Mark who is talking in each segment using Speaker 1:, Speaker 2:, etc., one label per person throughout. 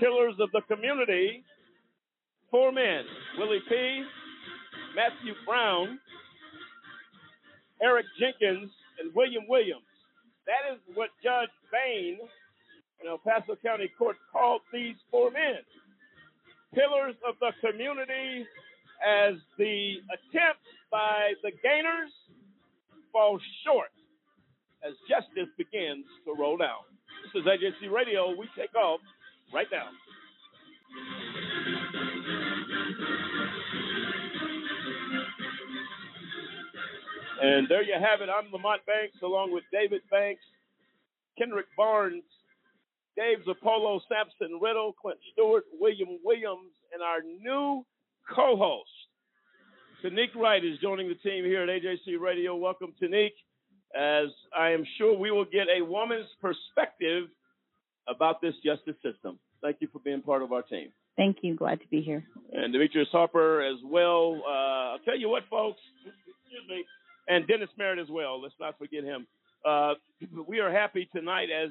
Speaker 1: Killers of the community. Four men Willie P., Matthew Brown, Eric Jenkins, and William Williams. That is what Judge Bain in El Paso County Court called these four men. Pillars of the community as the attempt by the Gaynors falls short as justice begins to roll down. This is AJC Radio. We take off right now. And there you have it. I'm Lamont Banks along with David Banks, Kendrick Barnes, Dave Zappolo, Sampson Riddle, Clint Stewart, William Williams, and our new co-host, Tanique Wright, is joining the team here at AJC Radio. Welcome, Tanique, as I am sure we will get a woman's perspective about this justice system. Thank you for being part of our team.
Speaker 2: Thank you. Glad to be here.
Speaker 1: And Demetrius Harper as well. Uh, I'll tell you what, folks. Excuse me. And Dennis Merritt as well. Let's not forget him. Uh, we are happy tonight as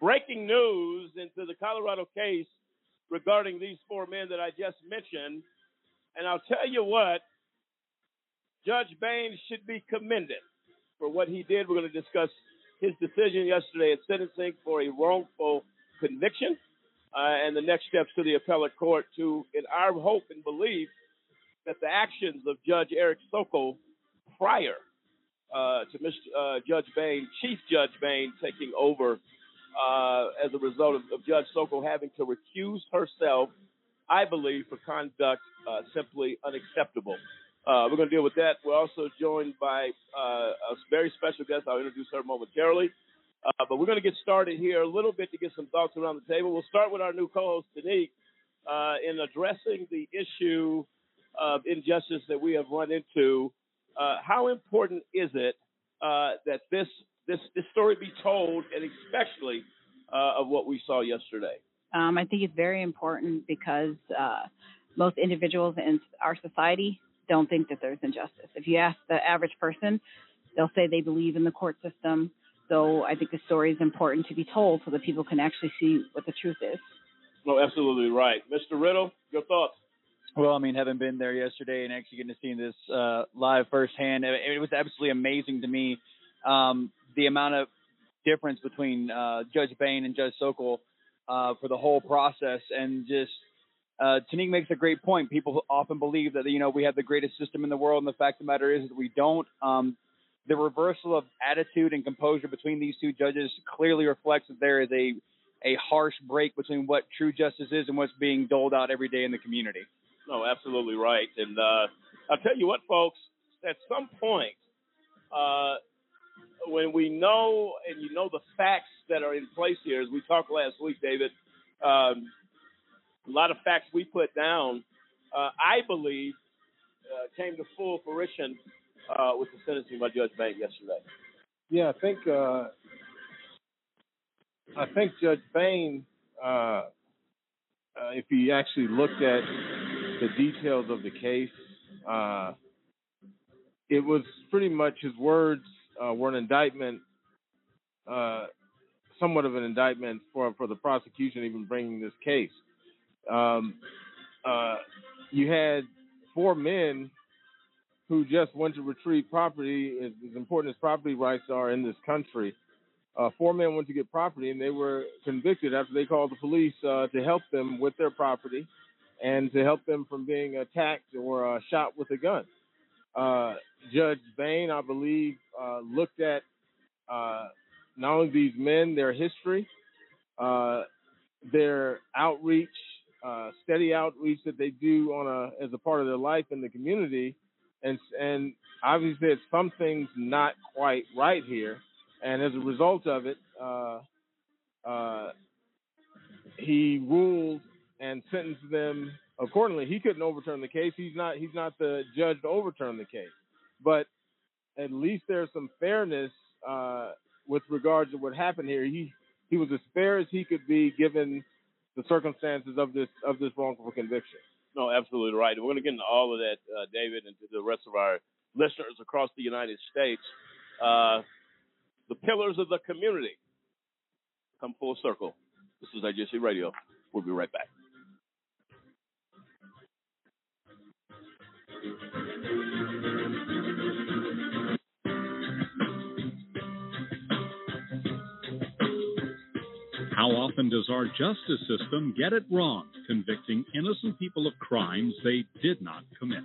Speaker 1: breaking news into the Colorado case regarding these four men that I just mentioned. And I'll tell you what, Judge Bain should be commended for what he did. We're going to discuss his decision yesterday at sentencing for a wrongful conviction uh, and the next steps to the appellate court to, in our hope and belief, that the actions of Judge Erin Sokol prior uh, to Mr. Uh, Judge Bain, Chief Judge Bain, taking over uh, as a result of, of, Judge Sokol having to recuse herself, I believe, for conduct uh, simply unacceptable. Uh, we're going to deal with that. We're also joined by a very special guest. I'll introduce her momentarily. Uh, but we're going to get started here a little bit to get some thoughts around the table. We'll start with our new co-host, Tanique, uh, in addressing the issue of injustice that we have run into. Uh, how important is it uh, that this, this this story be told, and especially uh, of what we saw yesterday?
Speaker 2: Um, I think it's very important because uh, most individuals in our society don't think that there's injustice. If you ask the average person, they'll say they believe in the court system so I think the story is important to be told so that people can actually see what the truth is.
Speaker 1: No, absolutely right. Mr. Riddle, your thoughts?
Speaker 3: Well, I mean, having been there yesterday and actually getting to see this uh, live firsthand, it, it, was absolutely amazing to me. Um, the amount of difference between uh, Judge Bain and Judge Sokol uh, for the whole process, and just uh, Tanique makes a great point. People often believe that you know we have the greatest system in the world, and the fact of the matter is that we don't. Um, the reversal of attitude and composure between these two judges clearly reflects that there is a a harsh break between what true justice is and what's being doled out every day in the community.
Speaker 1: No, absolutely right. And uh, I'll tell you what, folks, at some point, uh, when we know and you know the facts that are in place here, as we talked last week, David, um, a lot of facts we put down, uh, I believe, uh, came to full fruition uh, with the sentencing by Judge Bain yesterday?
Speaker 4: Yeah, I think uh, I think Judge Bain, uh, uh, if he actually looked at the details of the case, uh, it was pretty much his words uh, were an indictment, somewhat of an indictment for for the prosecution even bringing this case. Um, you had four men who just went to retrieve property, as, as important as property rights are in this country, uh, four men went to get property and they were convicted after they called the police uh, to help them with their property and to help them from being attacked or uh, shot with a gun. Uh, Judge Bain, I believe, uh, looked at uh, not only these men, their history, their outreach, steady outreach that they do on a as a part of their life in the community, and and obviously there's some things not quite right here, and as a result of it, uh, uh, he ruled and sentenced them accordingly. He couldn't overturn the case. He's not he's not the judge to overturn the case, but at least there's some fairness uh, with regards to what happened here. He he was as fair as he could be given the circumstances of this of this wrongful conviction.
Speaker 1: No, absolutely right. We're going to get into all of that, uh, David, and to the rest of our listeners across the United States. Uh, the pillars of the community come full circle. This is AJC Radio.
Speaker 5: We'll be right back.
Speaker 6: How often does our justice system get it wrong, convicting innocent people of crimes they did not commit?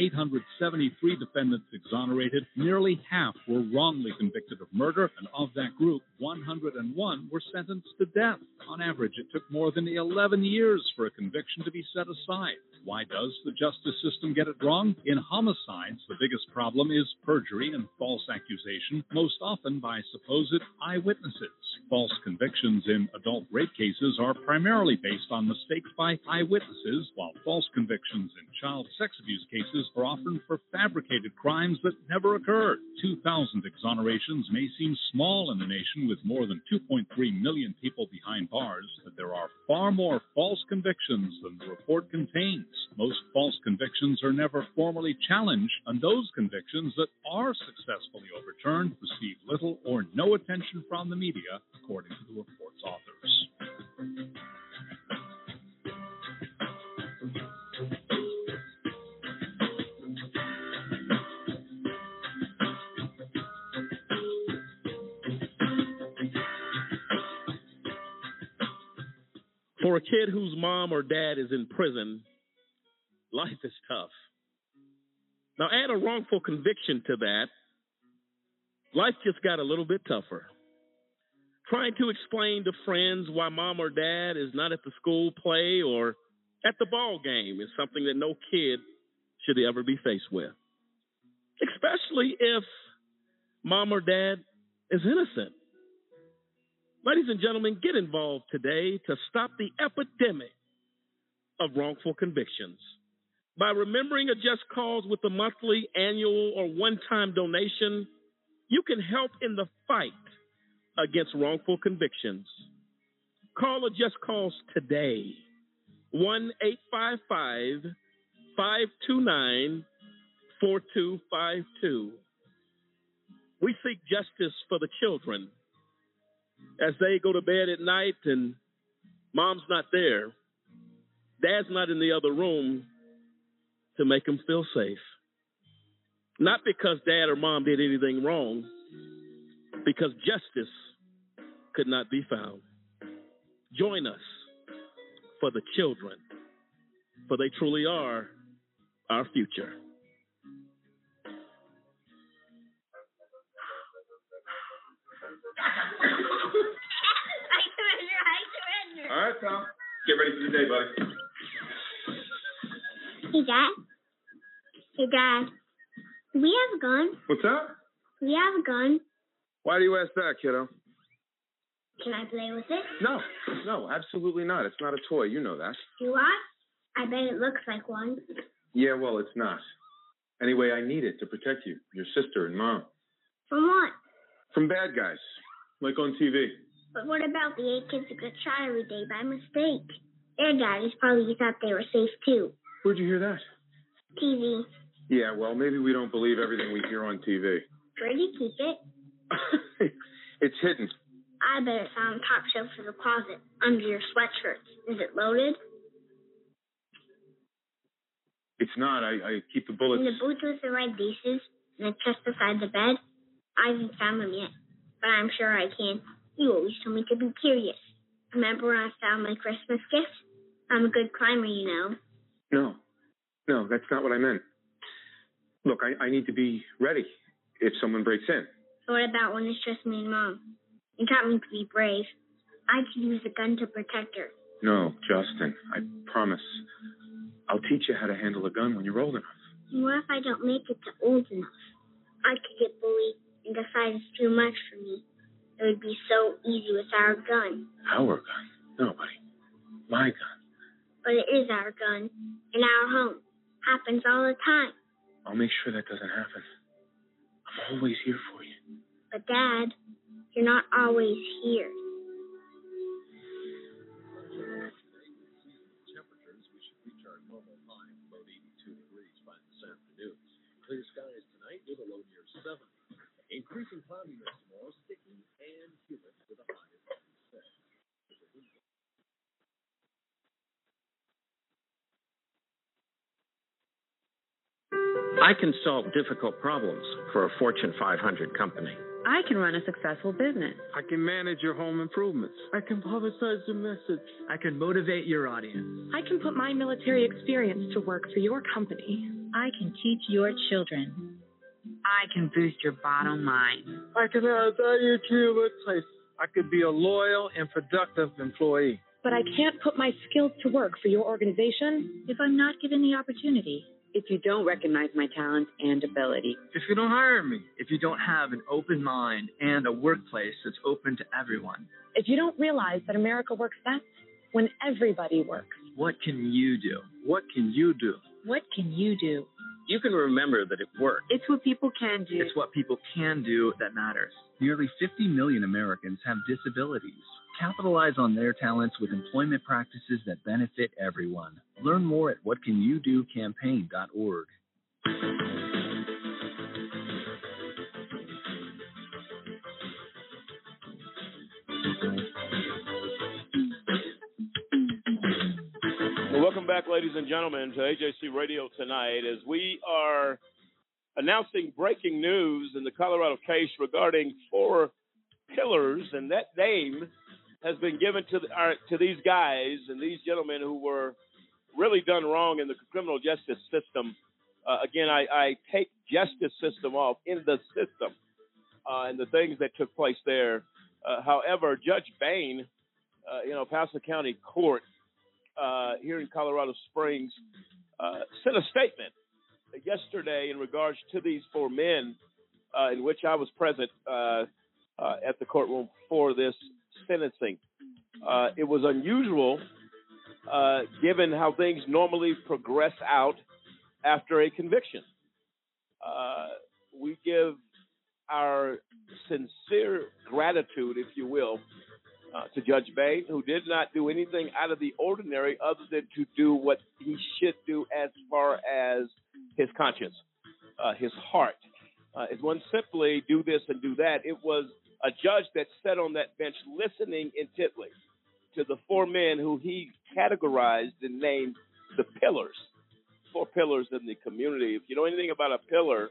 Speaker 6: 873 defendants exonerated, nearly half were wrongly convicted of murder, and of that group, 101 were sentenced to death. On average, it took more than 11 years for a conviction to be set aside. Why does the justice system get it wrong? In homicides, the biggest problem is perjury and false accusation, most often by supposed eyewitnesses. False convictions in adult rape cases are primarily based on mistakes by eyewitnesses, while false convictions in child sex abuse cases are often for fabricated crimes that never occurred. 2,000 exonerations may seem small in a nation with more than 2.3 million people behind bars, but there are far more false convictions than the report contains. Most false convictions are never formally challenged, and those convictions that are successfully overturned receive little or no attention from the media, according to the report's authors.
Speaker 1: For a kid whose mom or dad is in prison, life is tough. Now, add a wrongful conviction to that, life just got a little bit tougher. Trying to explain to friends why mom or dad is not at the school play or at the ball game is something that no kid should ever be faced with, especially if mom or dad is innocent. Ladies and gentlemen, get involved today to stop the epidemic of wrongful convictions by remembering a just cause with a monthly, annual, or one time donation. You can help in the fight against wrongful convictions. Call a just cause today 1 855 529 4252. We seek justice for the children as they go to bed at night and mom's not there, dad's not in the other room to make them feel safe. Not because dad or mom did anything wrong, because justice could not be found. Join us for the children, for they truly are our future.
Speaker 7: All right, Tom. Get ready for the day, buddy.
Speaker 8: Hey, Dad. Hey, Dad. We have a gun?
Speaker 7: What's that?
Speaker 8: Do we have a gun?
Speaker 7: Why do you ask that, kiddo?
Speaker 8: Can I play with it?
Speaker 7: No, no, absolutely not. It's not a toy. You know that.
Speaker 8: Do I? I bet it looks like one.
Speaker 7: Yeah, well, it's not. Anyway, I need it to protect you, your sister, and mom.
Speaker 8: From what?
Speaker 7: From bad guys, like on TV.
Speaker 8: But what about the eight kids that got shot every day by mistake? Their daddies probably thought they were safe too.
Speaker 7: Where'd you hear that?
Speaker 8: TV.
Speaker 7: Yeah, well, maybe we don't believe everything we hear on TV.
Speaker 8: Where do you keep it?
Speaker 7: it's hidden.
Speaker 8: I bet it's on top shelf of the closet, under your sweatshirts. Is it loaded?
Speaker 7: It's not. I, I keep the bullets.
Speaker 8: In the boots with the red laces, and the chest beside the bed. I haven't found them yet, but I'm sure I can. You always told me to be curious. Remember when I found my Christmas gift? I'm a good climber, you know.
Speaker 7: No, no, that's not what I meant. Look, I, I need to be ready if someone breaks in.
Speaker 8: So what about when it's just me and Mom? You taught me to be brave. I could use a gun to protect her.
Speaker 7: No, Justin, I promise. I'll teach you how to handle a gun when you're old enough.
Speaker 8: What if I don't make it to old enough? I could get bullied and decide it's too much for me. It would be so easy with our gun.
Speaker 7: Our gun? No, buddy. My gun.
Speaker 8: but it is our gun in our home. Happens all the time.
Speaker 9: I'll make sure that doesn't happen. I'm always here for you.
Speaker 8: But Dad, you're not always here.
Speaker 10: temperatures, we should reach our normal high of about 82 degrees by this afternoon. Clear skies tonight with a low near 70. Increasing cloudiness tomorrow, sticky and humid with a high of 56.
Speaker 11: I can solve difficult problems for a Fortune 500 company.
Speaker 12: I can run a successful business.
Speaker 13: I can manage your home improvements.
Speaker 14: I can publicize your message.
Speaker 15: I can motivate your audience.
Speaker 12: I can put my military experience to work for your company.
Speaker 16: I can teach your children. I can boost your bottom line.
Speaker 14: I can add value to your workplace.
Speaker 13: I could be a loyal and productive employee.
Speaker 12: But I can't put my skills to work for your organization
Speaker 16: if I'm not given the opportunity
Speaker 17: if you don't recognize my talents and ability.
Speaker 13: If you don't hire me.
Speaker 15: If you don't have an open mind and a workplace that's open to everyone.
Speaker 12: If you don't realize that America works best when everybody works.
Speaker 15: What can you do?
Speaker 13: What can you do?
Speaker 16: What can you do?
Speaker 11: You can remember that it works.
Speaker 17: It's what people can do.
Speaker 15: It's what people can do that matters.
Speaker 18: Nearly 50 million Americans have disabilities. Capitalize on their talents with employment practices that benefit everyone. Learn more at whatcanyoudocampaign.org.
Speaker 1: Well, welcome back, ladies and gentlemen, to AJC Radio tonight as we are announcing breaking news in the Colorado case regarding four pillars, and that name has been given to the, our, to these guys and these gentlemen who were really done wrong in the criminal justice system. Uh, again, I, I, take justice system off in the system uh, and the things that took place there. Uh, however, Judge Bain, uh, you know, Pasco County Court uh, here in Colorado Springs, uh, sent a statement yesterday in regards to these four men, in which I was present at the courtroom for this sentencing. Uh, it was unusual uh, given how things normally progress out after a conviction. Uh, we give our sincere gratitude, if you will, uh, to Judge Bain, who did not do anything out of the ordinary other than to do what he should do as far as his conscience, uh, his heart. Uh, it wasn't simply do this and do that. It was a judge that sat on that bench listening intently to the four men who he categorized and named the pillars, four pillars in the community. If you know anything about a pillar,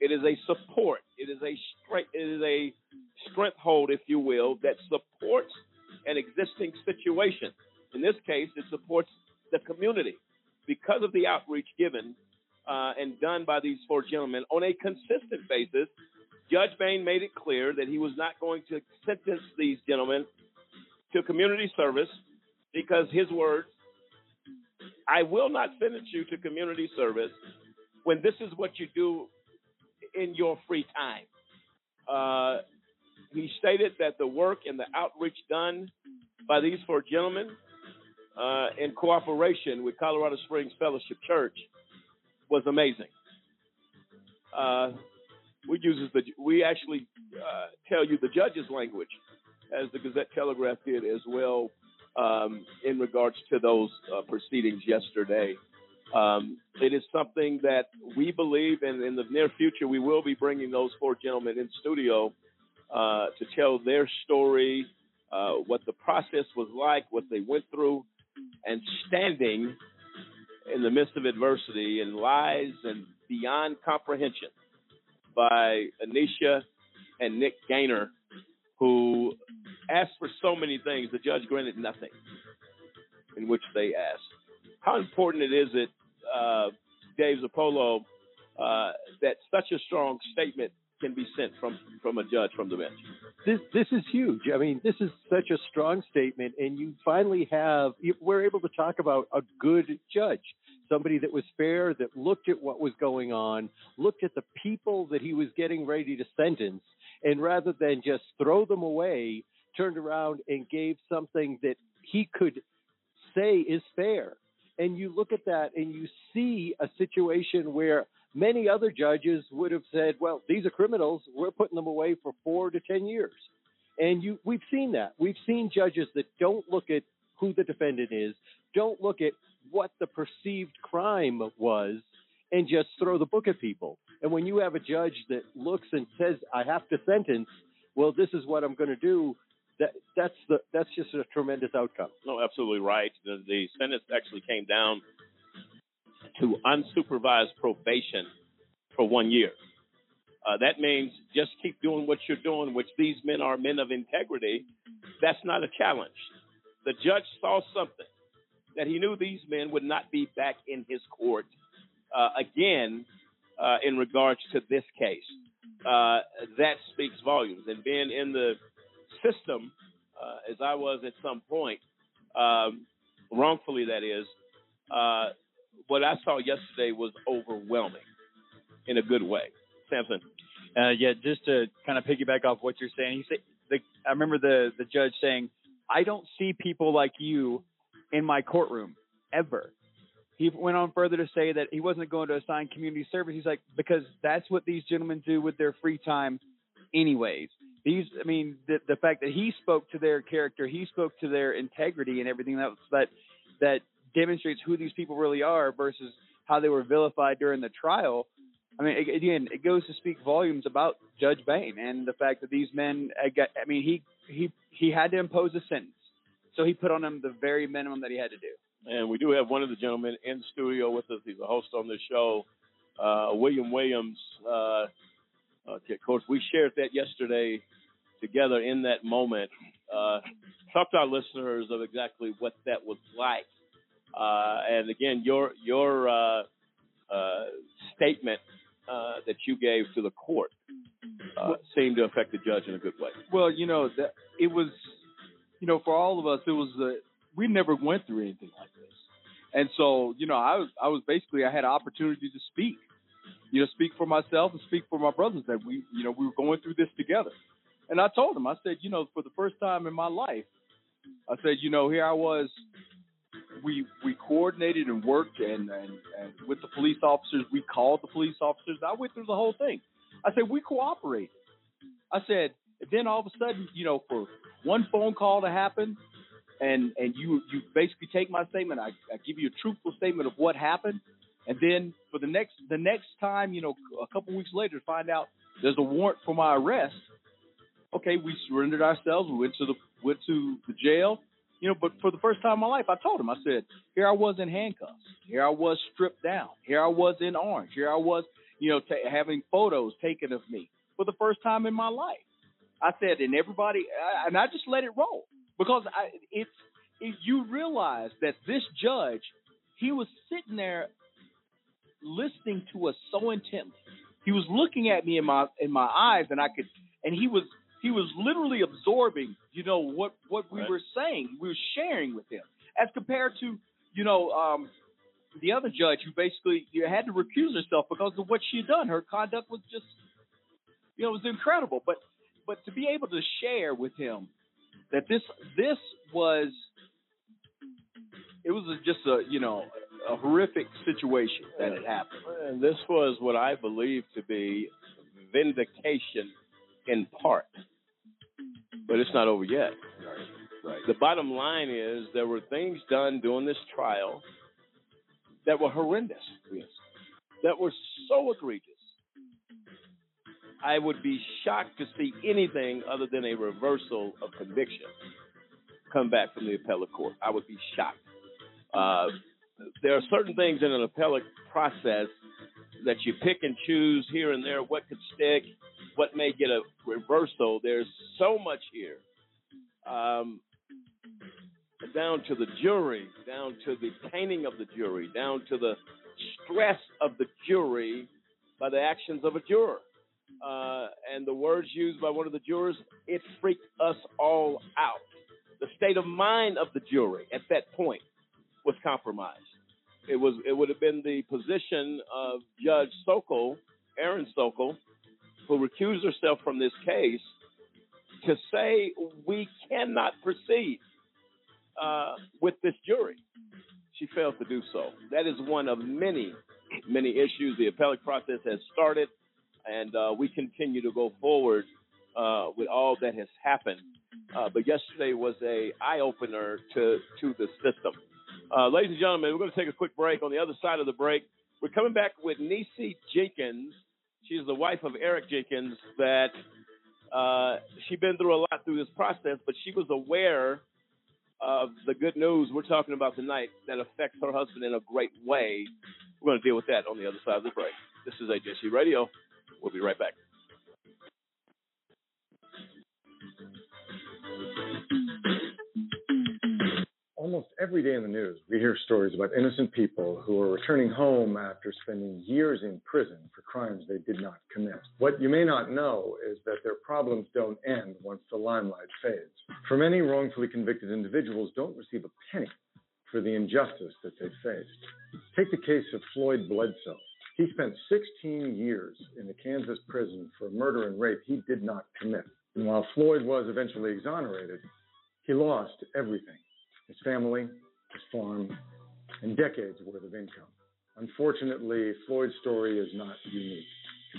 Speaker 1: it is a support. It is a strength. It is a strength hold, if you will, that supports an existing situation. In this case, it supports the community because of the outreach given uh, and done by these four gentlemen on a consistent basis Judge Bain made it clear that he was not going to sentence these gentlemen to community service because his words, I will not sentence you to community service when this is what you do in your free time. Uh, he stated that the work and the outreach done by these four gentlemen uh, in cooperation with Colorado Springs Fellowship Church was amazing. Uh, we uses the we actually uh, tell you the judge's language, as the Gazette Telegraph did as well um, in regards to those uh, proceedings yesterday. Um, it is something that we believe, and in the near future, we will be bringing those four gentlemen in studio uh, to tell their story, uh, what the process was like, what they went through, and standing in the midst of adversity and lies and beyond comprehension by Anisha and Nick Gaynor, who asked for so many things. The judge granted nothing in which they asked. How important it is that uh, Dave Zappolo uh, that such a strong statement can be sent from from a judge from the bench.
Speaker 19: This this is huge. I mean, this is such a strong statement, and you finally have we're able to talk about a good judge somebody that was fair, that looked at what was going on, looked at the people that he was getting ready to sentence, and rather than just throw them away, turned around and gave something that he could say is fair. And you look at that and you see a situation where many other judges would have said, well, these are criminals. We're putting them away for four to 10 years. And you, we've seen that. We've seen judges that don't look at who the defendant is, don't look at what the perceived crime was, and just throw the book at people. And when you have a judge that looks and says, I have to sentence, well, this is what I'm going to do, that, that's, the, that's just a tremendous outcome.
Speaker 1: No, absolutely right. The, the sentence actually came down to unsupervised probation for one year. Uh, that means just keep doing what you're doing, which these men are men of integrity. That's not a challenge. The judge saw something that he knew these men would not be back in his court uh, again uh, in regards to this case. Uh, that speaks volumes. And being in the system, uh, as I was at some point, um, wrongfully that is, uh, what I saw yesterday was overwhelming in a good way. Samson.
Speaker 3: Uh, yeah, just to kind of piggyback off what you're saying, he said, the, I remember the the judge saying, "I don't see people like you in my courtroom ever." He went on further to say that he wasn't going to assign community service. He's like, because that's what these gentlemen do with their free time, anyways. These, I mean, the the fact that he spoke to their character, he spoke to their integrity and everything else that that demonstrates who these people really are versus how they were vilified during the trial. I mean, again, it goes to speak volumes about Judge Bain and the fact that these men. I mean, he he he had to impose a sentence, so he put on them the very minimum that he had to do.
Speaker 1: And we do have one of the gentlemen in the studio with us. He's a host on this show, uh, William Williams. Uh, okay, we shared that yesterday together in that moment. Uh, talk to our listeners of exactly what that was like. Uh, and again, your your uh, uh, statement uh, that you gave to the court uh, seemed to affect the judge in a good way.
Speaker 20: Well, you know that it was, you know, for all of us, it was uh, we never went through anything like this, and so you know, I was I was basically I had an opportunity to speak, you know, speak for myself and speak for my brothers that we, you know, we were going through this together, and I told them I said, you know, for the first time in my life, I said, you know, here I was we we coordinated and worked and, and and with the police officers. We called the police officers. I went through the whole thing. I said we cooperated. I said then all of a sudden, you know, for one phone call to happen, and and you you basically take my statement. I, I give you a truthful statement of what happened, and then for the next the next time, you know, a couple weeks later, find out there's a warrant for my arrest. Okay, we surrendered ourselves. We went to the went to the jail you know, but for the first time in my life, I told him, I said, here I was in handcuffs. Here I was stripped down. Here I was in orange. Here I was, you know, t- having photos taken of me for the first time in my life. I said, and everybody, I, and I just let it roll because I, it's, it, you realize that this judge, he was sitting there listening to us so intently. He was looking at me in my in my eyes, and I could, and he was he was literally absorbing, you know, what what we right. were saying. We were sharing with him, as compared to, you know, um, the other judge who basically you had to recuse herself because of what she had done. Her conduct was just, you know, it was incredible. But but to be able to share with him that this this was it was just a you know a horrific situation that had happened.
Speaker 1: And this was what I believe to be vindication in part but it's not over yet.
Speaker 20: Right.
Speaker 1: The bottom line is there were things done during this trial that were horrendous.
Speaker 20: Yes.
Speaker 1: That were so egregious. I would be shocked to see anything other than a reversal of conviction come back from the appellate court. I would be shocked. Uh, there are certain things in an appellate process that you pick and choose here and there what could stick, what may get a reversal. There's so much here. Um, down to the jury, down to the painting of the jury, down to the stress of the jury by the actions of a juror. Uh, and the words used by one of the jurors, it freaked us all out. The state of mind of the jury at that point was compromised. It was it would have been the position of Judge Sokol, Erin Sokol, who recused herself from this case, to say we cannot proceed uh, with this jury. she fails to do so. That is one of many, many issues. The appellate process has started, and uh, we continue to go forward uh, with all that has happened. Uh, but yesterday was a eye opener to to the system. Uh, ladies and gentlemen, we're going to take a quick break. On the other side of the break, we're coming back with Nisi Jenkins. She's the wife of Eric Jenkins. That uh, she's been through a lot through this process, but she was aware of the good news we're talking about tonight that affects her husband in a great way. We're going to deal with that on the other side of the break. This is AJC Radio. We'll be right back.
Speaker 7: Almost every day in the news, we hear stories about innocent people who are returning home after spending years in prison for crimes they did not commit. What you may not know is that their problems don't end once the limelight fades. For many wrongfully convicted individuals don't receive a penny for the injustice that they faced. Take the case of Floyd Bledsoe. He spent 16 years in a Kansas prison for murder and rape he did not commit. And while Floyd was eventually exonerated, he lost everything his family, his farm, and decades worth of income. Unfortunately, Floyd's story is not unique.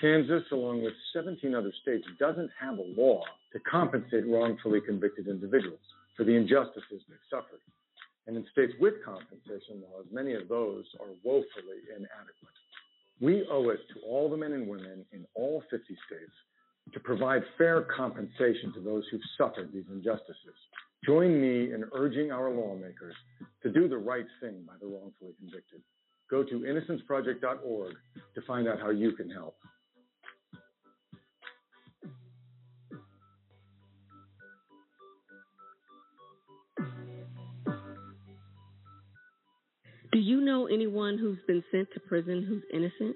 Speaker 7: Kansas, along with 17 other states, doesn't have a law to compensate wrongfully convicted individuals for the injustices they've suffered. And in states with compensation laws, many of those are woefully inadequate. We owe it to all the men and women in all 50 states to provide fair compensation to those who've suffered these injustices. Join me in urging our lawmakers to do the right thing by the wrongfully convicted. Go to innocenceproject.org to find out how you can help.
Speaker 21: Do you know anyone who's been sent to prison who's innocent?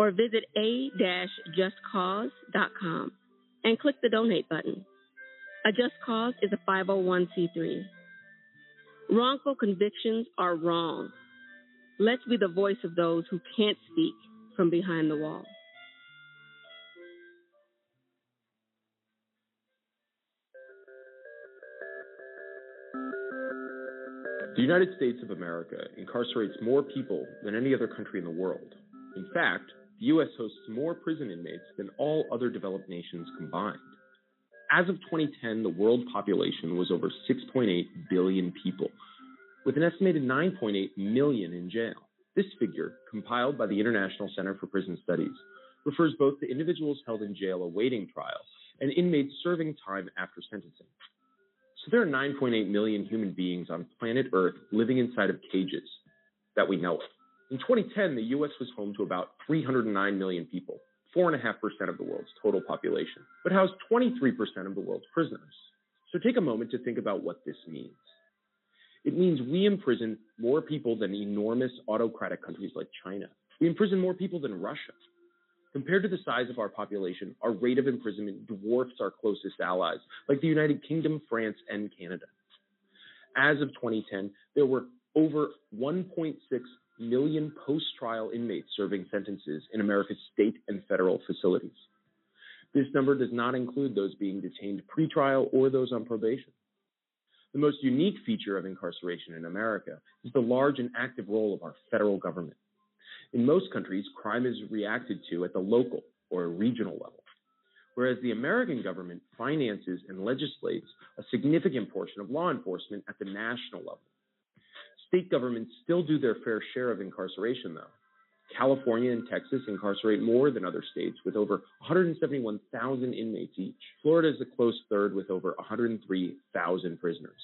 Speaker 21: or visit a-justcause.com and click the donate button. A Just Cause is a 501c3. Wrongful convictions are wrong. Let's be the voice of those who can't speak from behind the wall.
Speaker 11: The United States of America incarcerates more people than any other country in the world. In fact, the U.S. hosts more prison inmates than all other developed nations combined. As of 2010, the world population was over 6.8 billion people, with an estimated 9.8 million in jail. This figure, compiled by the International Center for Prison Studies, refers both to individuals held in jail awaiting trial and inmates serving time after sentencing. So there are 9.8 million human beings on planet Earth living inside of cages that we know of. In 2010, the U.S. was home to about 309 million people, 4.5% of the world's total population, but housed 23% of the world's prisoners. So take a moment to think about what this means. It means we imprison more people than enormous autocratic countries like China. We imprison more people than Russia. Compared to the size of our population, our rate of imprisonment dwarfs our closest allies, like the United Kingdom, France, and Canada. As of 2010, there were over 1.6 million post trial inmates serving sentences in America's state and federal facilities. This number does not include those being detained pretrial or those on probation. The most unique feature of incarceration in America is the large and active role of our federal government. In most countries, crime is reacted to at the local or regional level, whereas the American government finances and legislates a significant portion of law enforcement at the national level. State governments still do their fair share of incarceration, though. California and Texas incarcerate more than other states with over 171,000 inmates each. Florida is a close third with over 103,000 prisoners.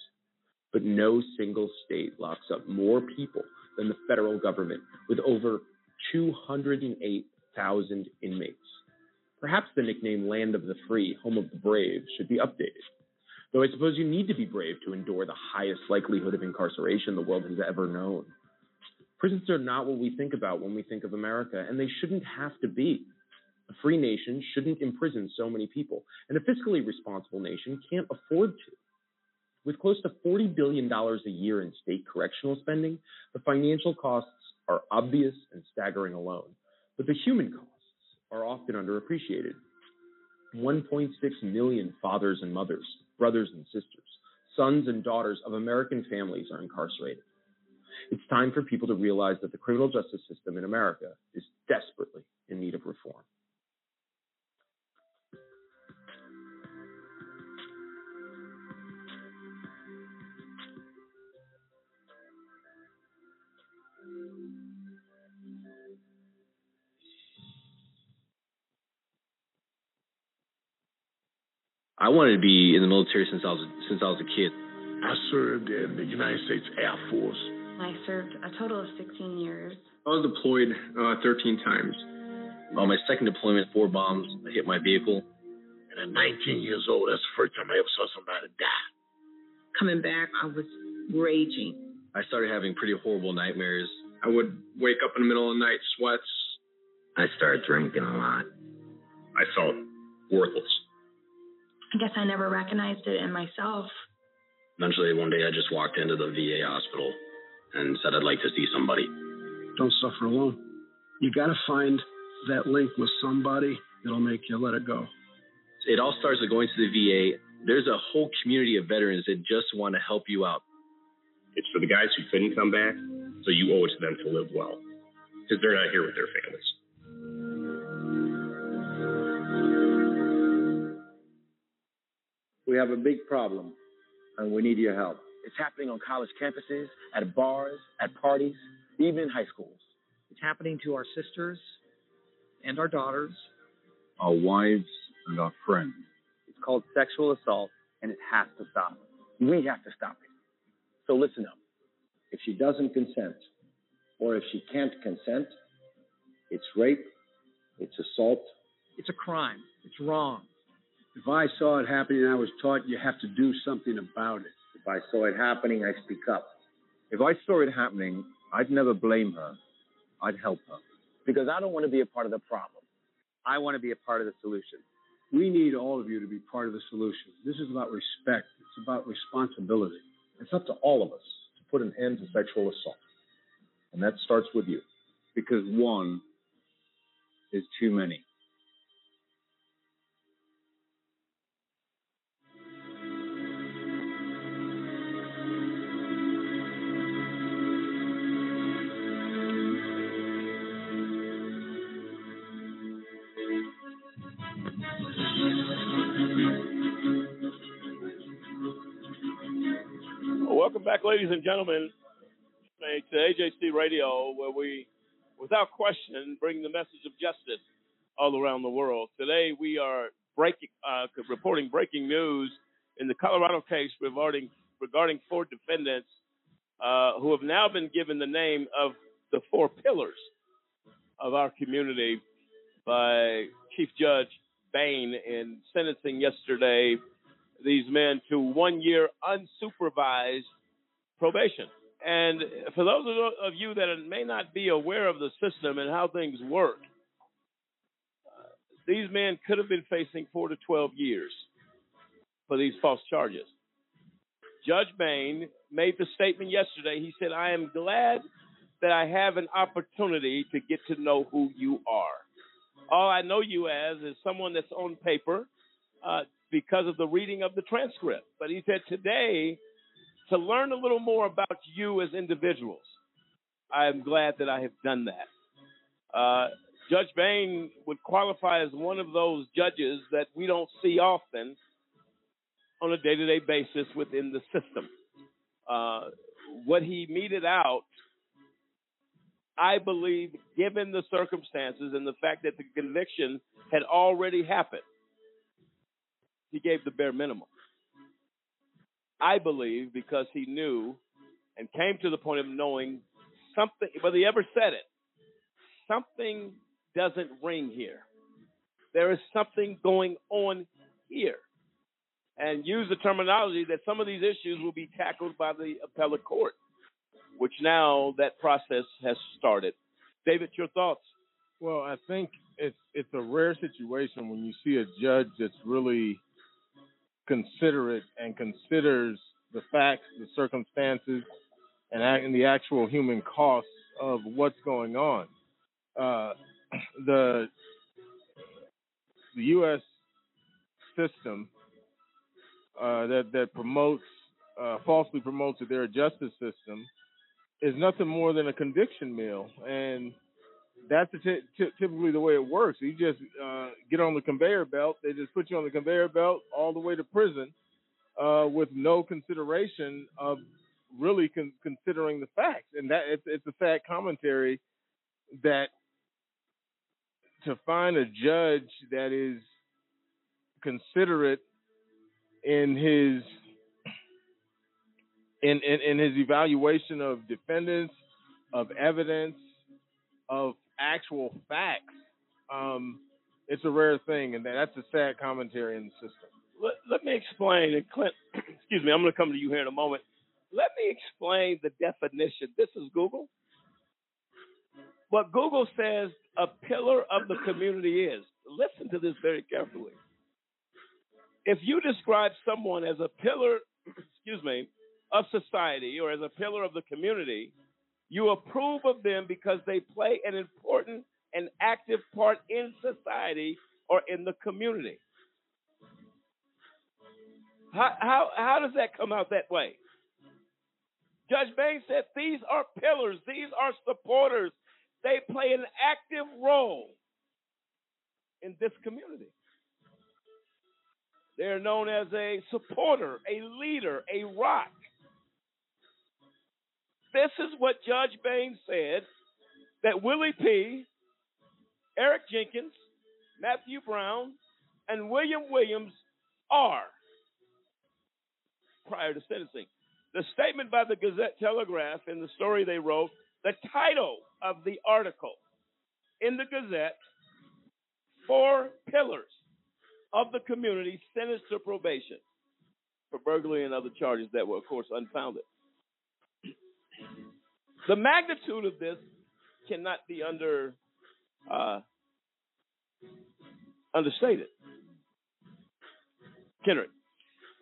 Speaker 11: But no single state locks up more people than the federal government with over 208,000 inmates. Perhaps the nickname Land of the Free, Home of the Brave should be updated. Though I suppose you need to be brave to endure the highest likelihood of incarceration the world has ever known. Prisons are not what we think about when we think of America, and they shouldn't have to be. A free nation shouldn't imprison so many people, and a fiscally responsible nation can't afford to. With close to $40 billion a year in state correctional spending, the financial costs are obvious and staggering alone, but the human costs are often underappreciated. 1.6 million fathers and mothers, brothers and sisters, sons and daughters of American families are incarcerated. It's time for people to realize that the criminal justice system in America is desperately in need of reform.
Speaker 22: I wanted to be in the military since I was since I was a kid.
Speaker 23: I served in the United States Air Force.
Speaker 24: I served a total of 16 years.
Speaker 22: I was deployed uh, 13 times. On my second deployment, four bombs hit my vehicle.
Speaker 23: And at 19 years old, that's the first time I ever saw somebody die.
Speaker 24: Coming back, I was raging.
Speaker 22: I started having pretty horrible nightmares. I would wake up in the middle of the night, sweats.
Speaker 25: I started drinking a lot.
Speaker 22: I felt worthless.
Speaker 24: I guess I never recognized it in myself.
Speaker 22: Eventually, one day, I just walked into the VA hospital and said I'd like to see somebody.
Speaker 26: Don't suffer alone. You got to find that link with somebody that'll make you let it go.
Speaker 22: It all starts with going to the VA. There's a whole community of veterans that just want to help you out.
Speaker 27: It's for the guys who couldn't come back, so you owe it to them to live well because they're not here with their families.
Speaker 28: We have a big problem, and we need your help. It's happening on college campuses, at bars, at parties, even in high schools.
Speaker 29: It's happening to our sisters and our daughters,
Speaker 30: our wives and our friends.
Speaker 28: It's called sexual assault, and it has to stop. We have to stop it. So listen up.
Speaker 31: If she doesn't consent, or if she can't consent, it's rape, it's assault.
Speaker 29: It's a crime. It's wrong.
Speaker 31: If I saw it happening and I was taught you have to do something about it.
Speaker 28: If I saw it happening, I speak up.
Speaker 30: If I saw it happening, I'd never blame her. I'd help her.
Speaker 28: Because I don't want to be a part of the problem. I want to be a part of the solution.
Speaker 31: We need all of you to be part of the solution. This is about respect. It's about responsibility.
Speaker 11: It's up to all of us to put an end to sexual assault. And that starts with you.
Speaker 30: Because one is too many.
Speaker 1: Welcome back, ladies and gentlemen, to AJC Radio, where we, without question, bring the message of justice all around the world. Today, we are breaking, uh, reporting breaking news in the Colorado case regarding regarding four defendants uh, who have now been given the name of the four pillars of our community by Chief Judge Bain in sentencing yesterday these men to one year unsupervised probation. And for those of you that may not be aware of the system and how things work, these men could have been facing four to 12 years for these false charges. Judge Bain made the statement yesterday. He said, I am glad that I have an opportunity to get to know who you are. All I know you as is someone that's on paper uh, because of the reading of the transcript. But he said, today, to learn a little more about you as individuals, I am glad that I have done that. Uh, Judge Bain would qualify as one of those judges that we don't see often on a day to day basis within the system. Uh, what he meted out, I believe, given the circumstances and the fact that the conviction had already happened, he gave the bare minimum. I believe because he knew and came to the point of knowing something, whether he ever said it, something doesn't ring here. There is something going on here. and use the terminology that some of these issues will be tackled by the appellate court, which now that process has started. David, your thoughts?
Speaker 4: Well, I think it's it's a rare situation when you see a judge that's really considerate and considers the facts, the circumstances, and, and the actual human costs of what's going on. Uh, the the U.S. system uh, that that promotes uh, falsely promotes their justice system is nothing more than a conviction mill, and that's t- t- typically the way it works. You just uh, get on the conveyor belt; they just put you on the conveyor belt all the way to prison uh, with no consideration of really con- considering the facts, and that it's, it's a sad commentary that to find a judge that is considerate in his in, in, in his evaluation of defendants, of evidence, of actual facts, um, it's a rare thing, and that's a sad commentary in the system.
Speaker 1: Let, let me explain, and Clint, excuse me, I'm going to come to you here in a moment. Let me explain the definition. This is Google. What Google says a pillar of the community is. Listen to this very carefully. If you describe someone as a pillar, excuse me, of society or as a pillar of the community, you approve of them because they play an important and active part in society or in the community. How, how, how does that come out that way? Judge Bain said these are pillars, these are supporters. They play an active role in this community. They're known as a supporter, a leader, a rock. This is what Judge Bain said that Willie P., Eric Jenkins, Matthew Brown, and William Williams are prior to sentencing. The statement by the Gazette Telegraph in the story they wrote, the title of the article in the Gazette, Four Pillars of the Community Sentenced to Probation for burglary and other charges that were, of course, unfounded. The magnitude of this cannot be under uh, understated. Kendrick.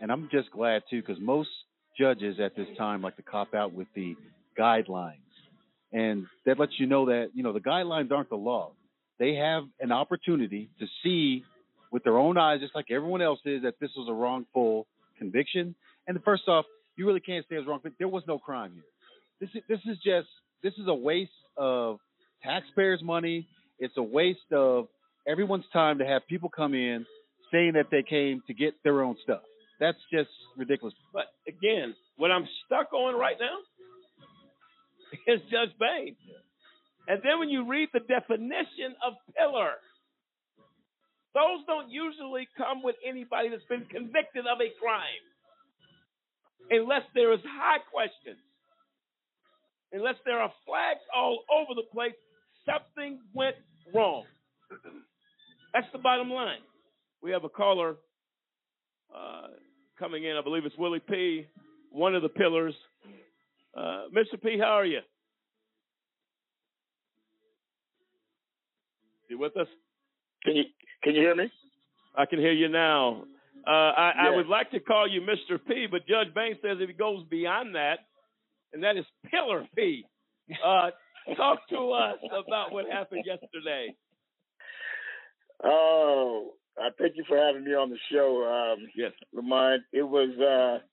Speaker 32: And I'm just glad too, because most judges at this time like to cop out with the guidelines, and that lets you know that you know the guidelines aren't the law. They have an opportunity to see with their own eyes, just like everyone else is, that this was a wrongful conviction. And first off, you really can't say it was wrong. There was no crime here. This is this is just this is a waste of taxpayers' money. It's a waste of everyone's time to have people come in saying that they came to get their own stuff. That's just ridiculous.
Speaker 1: But again, what I'm stuck on right now is Judge Bain. And then when you read the definition of pillar, those don't usually come with anybody that's been convicted of a crime. Unless there is high questions. Unless there are flags all over the place, something went wrong. That's the bottom line. We have a caller uh, coming in. I believe it's Willie P., one of the pillars. Uh, Mr. P., how are you? You with us?
Speaker 23: Can you can you hear me?
Speaker 1: I can hear you now. Uh, I,
Speaker 23: Yeah.
Speaker 1: I would like to call you Mr. P, but Judge Bain says if it goes beyond that, and that is Pillar P. Uh, talk to us about what happened yesterday.
Speaker 23: Oh, I thank you for having me on the show. Um,
Speaker 1: yes,
Speaker 23: Lamont. It was uh,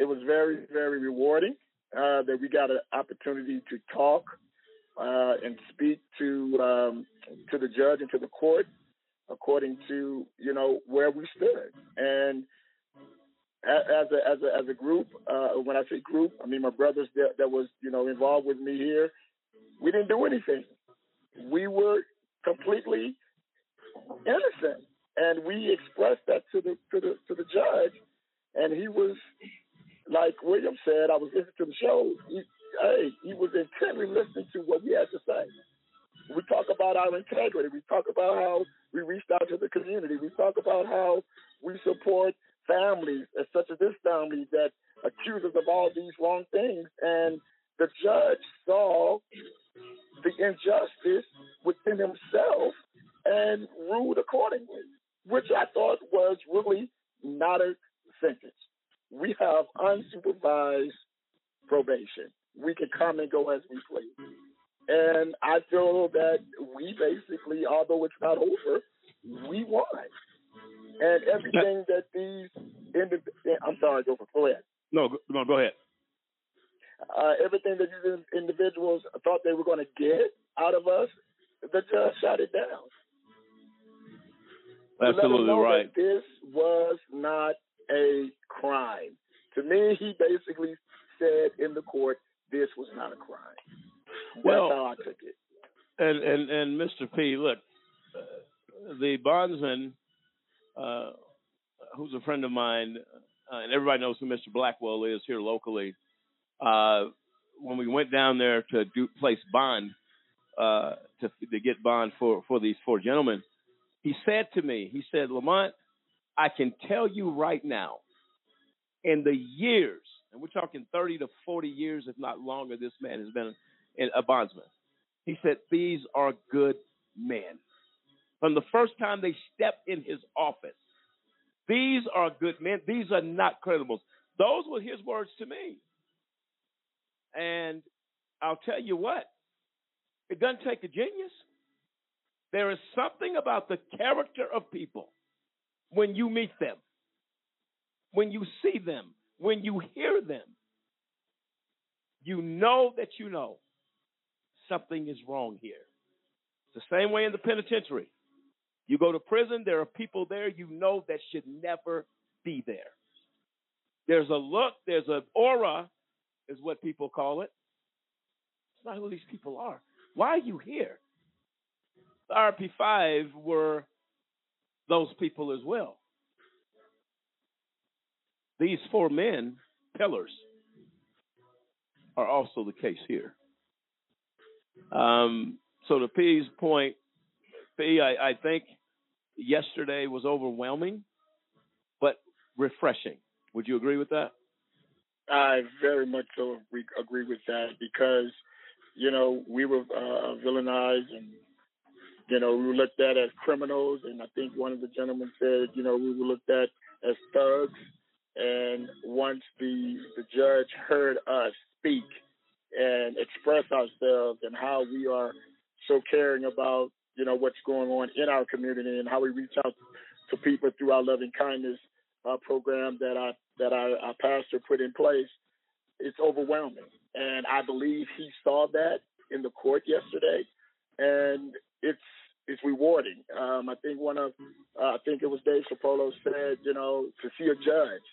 Speaker 23: it was very very rewarding uh, that we got an opportunity to talk uh, and speak to um, to the judge and to the court according to you know where we stood and as a as a as a group uh, when I say group I mean my brothers that, that was you know involved with me here we didn't do anything we were completely innocent and we expressed that to the to the to the judge and he was like William said I was listening to the show he, hey he was intently listening to what we had to say we talk about our integrity. We talk about how we reached out to the community. We talk about how we support families, such as this family, that accuse us of all these wrong things. And the judge saw the injustice within himself and ruled accordingly, which I thought was really not a sentence. We have unsupervised probation. We can come and go as we please. And I feel that we basically, although it's not over, we won. And everything that these indiv- I'm sorry, go for go ahead.
Speaker 1: No, go- no, go ahead.
Speaker 23: Uh, everything that these individuals thought they were going to get out of us, the judge shot it down. To let them
Speaker 1: Absolutely right.
Speaker 23: This was not a crime. To me, he basically said in the court, this was not a crime.
Speaker 1: Well-
Speaker 23: That's how I took it.
Speaker 1: And and and Mr. P, look, uh, the bondsman, uh, who's a friend of mine, uh, and everybody knows who Mr. Blackwell is here locally. Uh, when we went down there to do place bond, uh, to to get bond for for these four gentlemen, he said to me, he said, Lamont, I can tell you right now, in the years, and we're talking 30 to 40 years, if not longer, this man has been a bondsman. He said, These are good men. From the first time they stepped in his office, these are good men. These are not credibles. Those were his words to me. And I'll tell you what, it doesn't take a genius. There is something about the character of people when you meet them, when you see them, when you hear them. You know that you know something is wrong here. It's the same way in the penitentiary. You go to prison, there are people there you know that should never be there. There's a look, there's an aura, is what people call it. It's not who these people are. Why are you here? The RP5 were those people as well. These four men, pillars, are also the case here. Um, so to P's point, P, I, I think yesterday was overwhelming, but refreshing. Would you agree with that?
Speaker 23: I very much so agree, with that because, you know, we were uh, villainized and, you know, we were looked at as criminals. And I think one of the gentlemen said, you know, we were looked at as thugs. And once the, the judge heard us speak and express ourselves and how we are so caring about, you know, what's going on in our community and how we reach out to people through our loving kindness uh, program that I that our, our pastor put in place, it's overwhelming. And I believe he saw that in the court yesterday, and it's it's rewarding. Um, I think one of uh, I think it was Dave Sapolo said, you know, to see a judge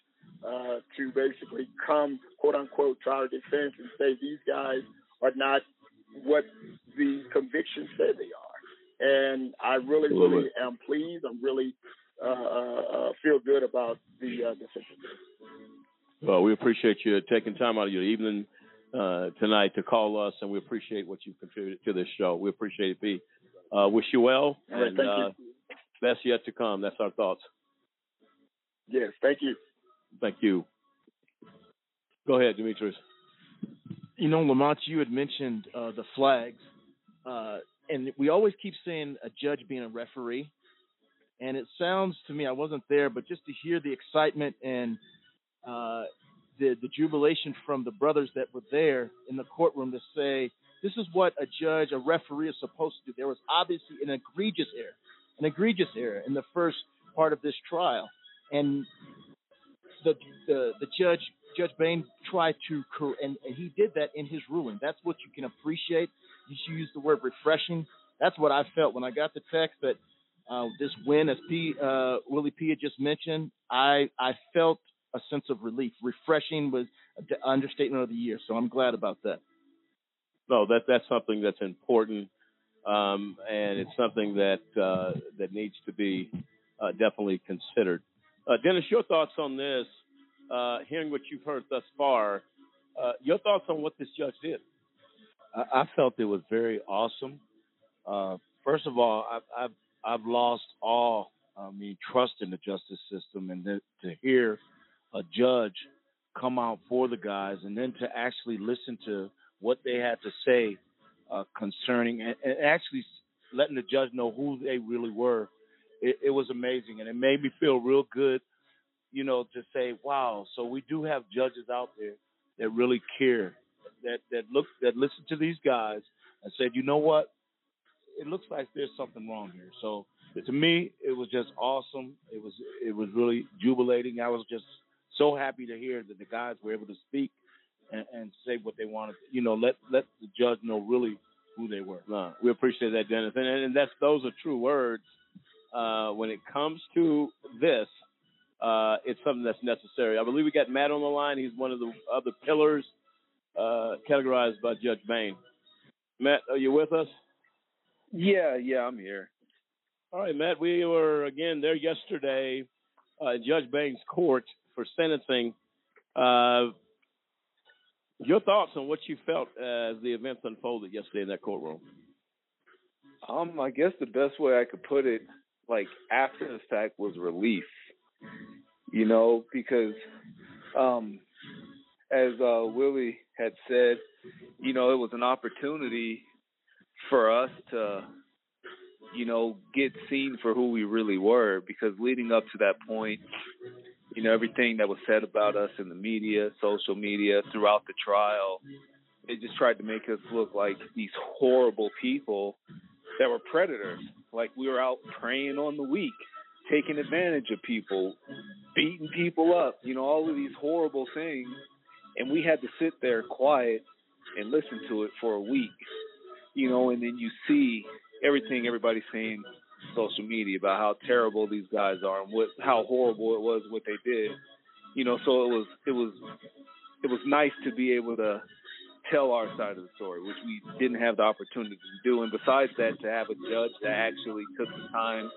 Speaker 23: uh, to basically come quote unquote our defense and say these guys are not what the convictions say they are. And I really, really am pleased. I'm really uh, uh, uh, feel good about the uh, decision.
Speaker 1: Well, we appreciate you taking time out of your evening uh, tonight to call us, and we appreciate what you've contributed to this show. We appreciate it, B. Uh, wish you well,
Speaker 23: All right,
Speaker 1: and
Speaker 23: thank you.
Speaker 1: uh, best yet to come. That's our thoughts.
Speaker 23: Yes, thank you.
Speaker 1: Thank you. Go ahead, Demetrius.
Speaker 33: You know, Lamont, you had mentioned uh, the flags, uh, and we always keep saying a judge being a referee. And it sounds to me, I wasn't there, but just to hear the excitement and uh, the the jubilation from the brothers that were there in the courtroom to say, this is what a judge, a referee is supposed to do. There was obviously an egregious error, an egregious error in the first part of this trial, and the the, the judge, Judge Bain, tried to and, and he did that in his ruling. That's what you can appreciate. You used the word refreshing. That's what I felt when I got the text that uh, this win, as P uh, Willie P had just mentioned. I I felt a sense of relief. Refreshing was the understatement of the year. So I'm glad about that.
Speaker 1: No, that that's something that's important, um, and it's something that uh, that needs to be uh, definitely considered. Uh, Dennis, your thoughts on this? Uh, hearing what you've heard thus far, uh, your thoughts on what this judge did?
Speaker 19: I, I felt it was very awesome. Uh, first of all, I've, I've I've lost all
Speaker 34: I mean, trust in the justice system, and then to hear a judge come out for the guys, and then to actually listen to what they had to say uh, concerning, and, and actually letting the judge know who they really were. It, it was amazing, and it made me feel real good, you know, to say, wow. So we do have judges out there that really care, that that look that listen to these guys and said, you know what, it looks like there's something wrong here. So to me, it was just awesome. It was it was really jubilating. I was just so happy to hear that the guys were able to speak and, and say what they wanted. You know, let let the judge know really who they were.
Speaker 1: No, we appreciate that, Dennis, and, and that's those are true words. Uh, when it comes to this, uh, it's something that's necessary. I believe we got Matt on the line. He's one of the other pillars uh, categorized by Judge Bain. Matt, are you with us?
Speaker 35: Yeah, yeah, I'm here.
Speaker 1: All right, Matt. We were again there yesterday uh, in Judge Bain's court for sentencing. Uh, your thoughts on what you felt as the events unfolded yesterday in that courtroom?
Speaker 35: Um, I guess the best way I could put it, like after the fact, was relief. You know, because um, as uh, Willie had said, you know, it was an opportunity for us to, you know, get seen for who we really were. Because leading up to that point, you know, everything that was said about us in the media, social media, throughout the trial, it just tried to make us look like these horrible people that were predators. Like we were out preying on the weak, taking advantage of people, beating people up, you know, all of these horrible things. And we had to sit there quiet and listen to it for a week, you know, and then you see everything everybody's saying social media about how terrible these guys are and what how horrible it was what they did. You know, so it was it was it was nice to be able to tell our side of the story, which we didn't have the opportunity to do. And besides that, to have a judge that actually took the time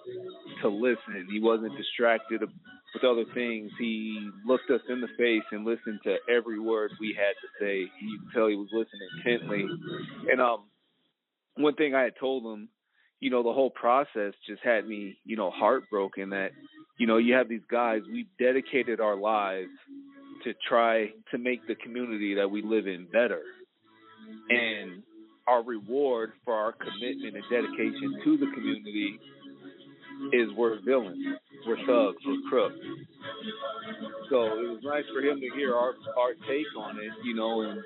Speaker 35: to listen. He wasn't distracted with other things. He looked us in the face and listened to every word we had to say. You could tell he was listening intently. And um, one thing I had told him, you know, the whole process just had me, you know, heartbroken that, you know, you have these guys, we've dedicated our lives to try to make the community that we live in better. And our reward for our commitment and dedication to the community is we're villains, we're thugs, we're crooks. So it was nice for him to hear our our take on it, you know, and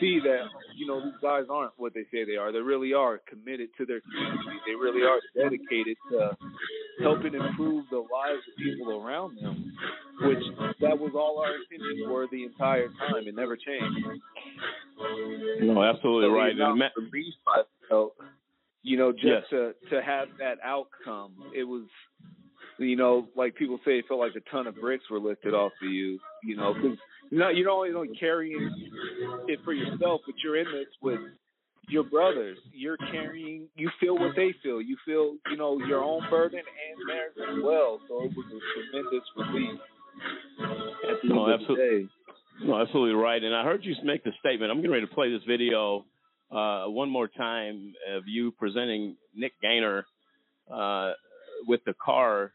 Speaker 35: see that you know these guys aren't what they say they are. They really are committed to their community. They really are dedicated to helping improve the lives of people around them. Which that was all our intentions were the entire time. It never changed.
Speaker 1: No, absolutely
Speaker 35: so
Speaker 1: right.
Speaker 35: The
Speaker 1: And
Speaker 35: amount
Speaker 1: Matt,
Speaker 35: of relief I you know, just
Speaker 1: Yes.
Speaker 35: to to have that outcome, it was, you know, like people say, it felt like a ton of bricks were lifted off of you, you know, because you know you're not only carrying it for yourself, but you're in this with your brothers. You're carrying, you feel what they feel. You feel, you know, your own burden and theirs as well. So it was a tremendous relief. At the
Speaker 1: No,
Speaker 35: end of the day.
Speaker 1: No, absolutely right. And I heard you make the statement. I'm getting ready to play this video uh, one more time of you presenting Nick Gaynor uh, with the car.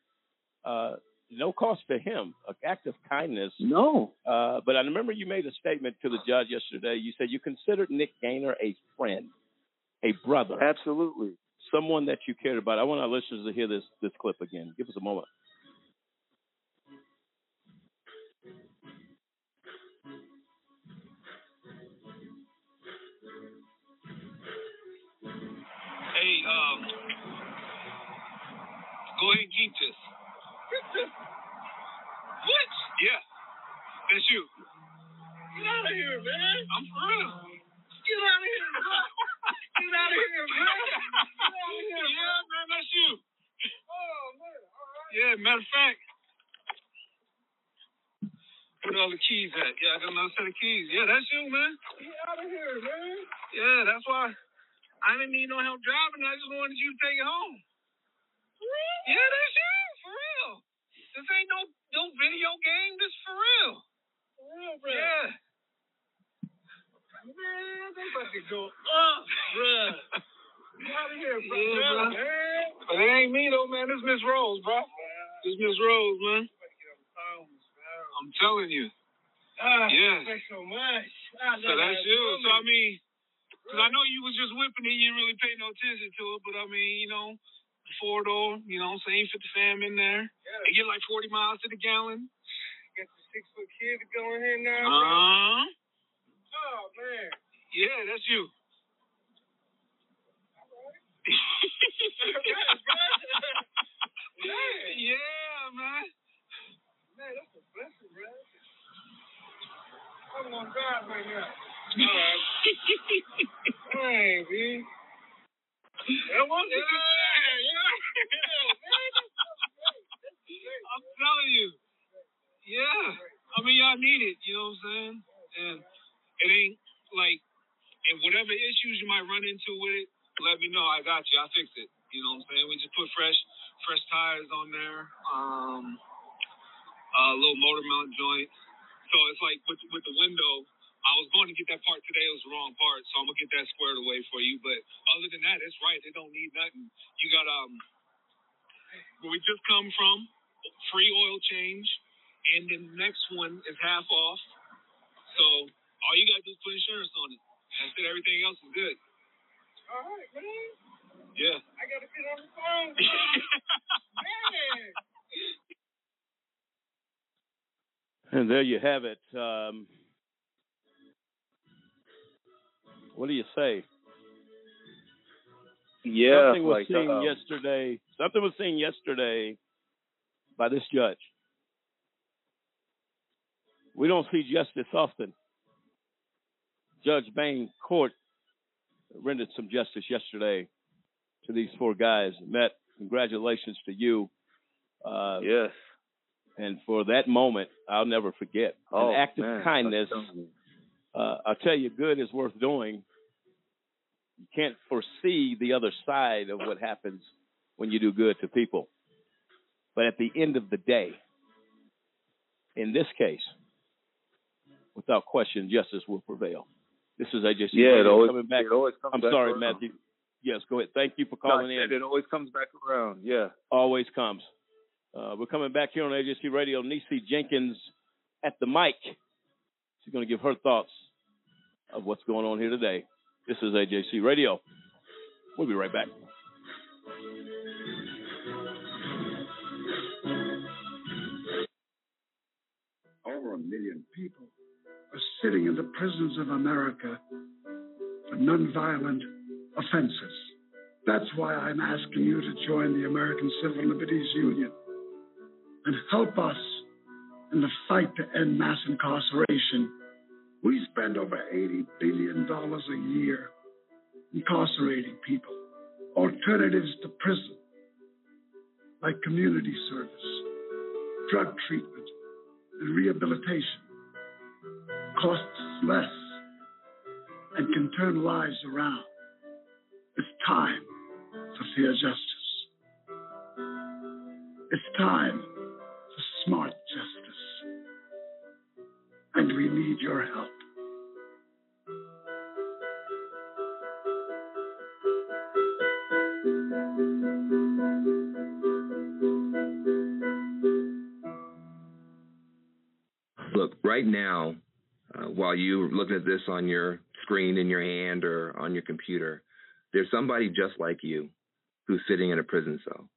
Speaker 1: Uh, no cost to him, an act of kindness.
Speaker 35: No.
Speaker 1: Uh, but I remember you made a statement to the judge yesterday. You said you considered Nick Gaynor a friend, a brother,
Speaker 35: Absolutely.
Speaker 1: someone that you cared about. I want our listeners to hear this this clip again. Give us a moment.
Speaker 36: Hey, um, go ahead and keep this. What? Yeah, that's you. Get out of here, man. I'm for real. Get out of here, bro. Get out of here, man. Get out of here, yeah, man, that's you. Oh, man. Yeah, matter of fact, where all the keys at? Yeah, I got another set of keys. Yeah, that's you, man. Get out of here, man. Yeah, that's why I didn't need no help driving. I just wanted you to take it home. Yeah, that's you. This ain't no no video game. This for real. For real, bro. Yeah. Man, they about to go up, bro.
Speaker 37: out of here, bro.
Speaker 36: Yeah, bro.
Speaker 37: Man.
Speaker 36: But it ain't me though, man. This Miss Rose, bro. This Miss Rose, man. I'm telling you.
Speaker 37: Ah,
Speaker 36: Yes.
Speaker 37: Thanks so much. I
Speaker 36: So that's
Speaker 37: that
Speaker 36: you. So I mean, because I know you was just whipping it, you didn't really pay no attention to it. But I mean, you know, the four door, you know, same fit the fam in there. They get like 40 miles to the gallon.
Speaker 37: Got the six foot kid going here now.
Speaker 36: Uh-huh.
Speaker 37: Oh man.
Speaker 36: Yeah, that's you. yeah, man.
Speaker 37: Man, that's a blessing, bro. I'm on God right now. Alright. Dang, B. That was a good
Speaker 36: Yeah, yeah. I'm telling you. Yeah. I mean, y'all need it, you know what I'm saying? And it ain't like, and whatever issues you might run into with it, let me know. I got you. I fix it. You know what I'm saying? We just put fresh, fresh tires on there. Um, a little motor mount joint. So it's like with with the window. I was going to get that part today. It was the wrong part, so I'm gonna get that squared away for you. But other than that, it's right. They don't need nothing. You got um, where we just come from, free oil change, and then the next one is half off. So all you gotta do is put insurance on it. That's it. Everything else is good.
Speaker 37: All right, man.
Speaker 36: Yeah.
Speaker 37: I gotta get on the phone. man.
Speaker 1: And there you have it. Um, what do you say?
Speaker 35: Yeah,
Speaker 1: something was
Speaker 35: like,
Speaker 1: seen
Speaker 35: um,
Speaker 1: yesterday. Something was seen yesterday by this judge. We don't see justice often. Judge Bain Court rendered some justice yesterday to these four guys. Matt, congratulations to you. Uh,
Speaker 35: yes.
Speaker 1: And for that moment, I'll never forget.
Speaker 35: Oh,
Speaker 1: An act of kindness. Uh, I'll tell you, good is worth doing. You can't foresee the other side of what happens when you do good to people. But at the end of the day, in this case, without question, justice will prevail. This is AJC
Speaker 35: Yeah, it always-
Speaker 1: coming back.
Speaker 35: it always comes
Speaker 1: I'm
Speaker 35: back
Speaker 1: sorry,
Speaker 35: around.
Speaker 1: Matthew. Yes, go ahead. Thank you for
Speaker 35: No,
Speaker 1: calling in
Speaker 35: It always comes back around. Yeah.
Speaker 1: always comes. Uh, we're coming back here on AJC Radio. Nisi Jenkins at the mic. She's going to give her thoughts of what's going on here today. This is AJC Radio. We'll be right back.
Speaker 38: Over a million people are sitting in the prisons of America for nonviolent offenses. That's why I'm asking you to join the American Civil Liberties Union and help us in the fight to end mass incarceration. We spend over $80 billion a year incarcerating people. Alternatives to prison, like community service, drug treatment, and rehabilitation, costs less and can turn lives around. It's time for fair justice. It's time your help.
Speaker 25: Look, right now, uh, while you're looking at this on your screen in your hand or on your computer, there's somebody just like you who's sitting in a prison cell.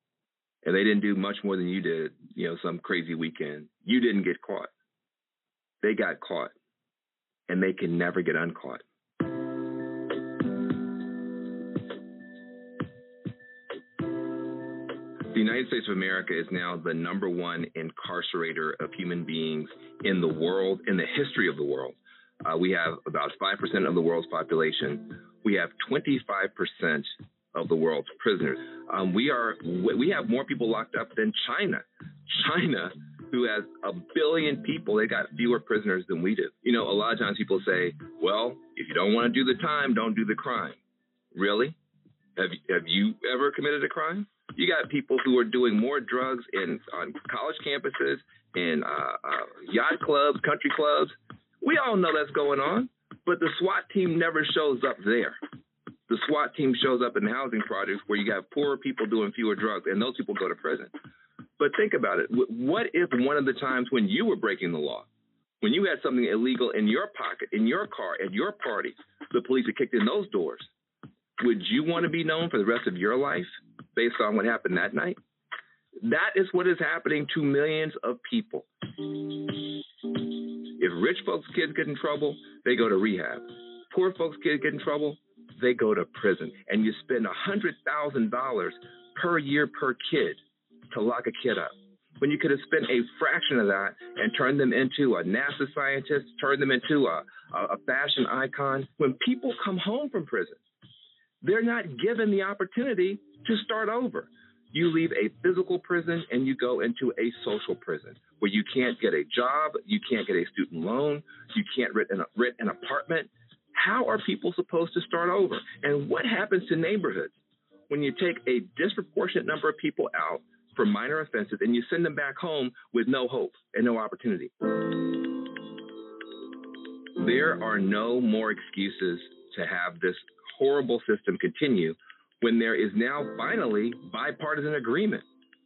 Speaker 25: And they didn't do much more than you did, you know, some crazy weekend. You didn't get caught. They got caught. And they can never get uncaught. The United States of America is now the number one incarcerator of human beings in the world, in the history of the world. Uh, we have about 5% of the world's population. We have 25% of the world's prisoners. Um, we are we have more people locked up than China. China, who has a billion people, they got fewer prisoners than we do. You know, a lot of times people say, "Well, if you don't want to do the time, don't do the crime." Really? Have have you ever committed a crime? You got people who are doing more drugs in on college campuses, in uh, uh, yacht clubs, country clubs. We all know that's going on, but the SWAT team never shows up there. The SWAT team shows up in housing projects where you have poorer people doing fewer drugs, and those people go to prison. But think about it. What if one of the times when you were breaking the law, when you had something illegal in your pocket, in your car, at your party, the police had kicked in those doors? Would you want to be known for the rest of your life based on what happened that night? That is what is happening to millions of people. If rich folks' kids get in trouble, they go to rehab. Poor folks' kids get in trouble, they go to prison. And you spend $100,000 per year per kid to lock a kid up. When you could have spent a fraction of that and turned them into a NASA scientist, turned them into a, a fashion icon. When people come home from prison, they're not given the opportunity to start over. You leave a physical prison and you go into a social prison where you can't get a job, you can't get a student loan, you can't rent an, rent an apartment. How are people supposed to start over? And what happens to neighborhoods when you take a disproportionate number of people out for minor offenses and you send them back home with no hope and no opportunity? There are no more excuses to have this horrible system continue when there is now finally bipartisan agreement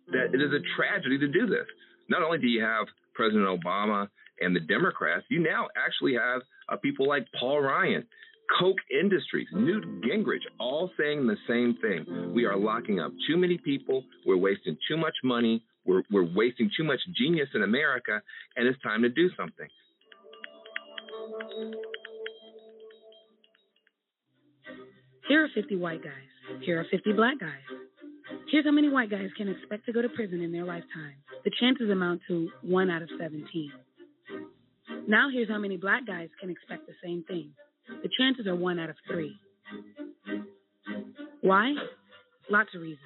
Speaker 25: that it is a tragedy to do this. Not only do you have President Obama and the Democrats, you now actually have uh, people like Paul Ryan, Koch Industries, Newt Gingrich, all saying the same thing. We are locking up too many people. We're wasting too much money. We're, we're wasting too much genius in America, and it's time to do something.
Speaker 39: Here are 50 white guys. Here are 50 black guys. Here's how many white guys can expect to go to prison in their lifetime. The chances amount to 1 out of 17. Now here's how many black guys can expect the same thing. The chances are 1 out of 3. Why? Lots of reasons.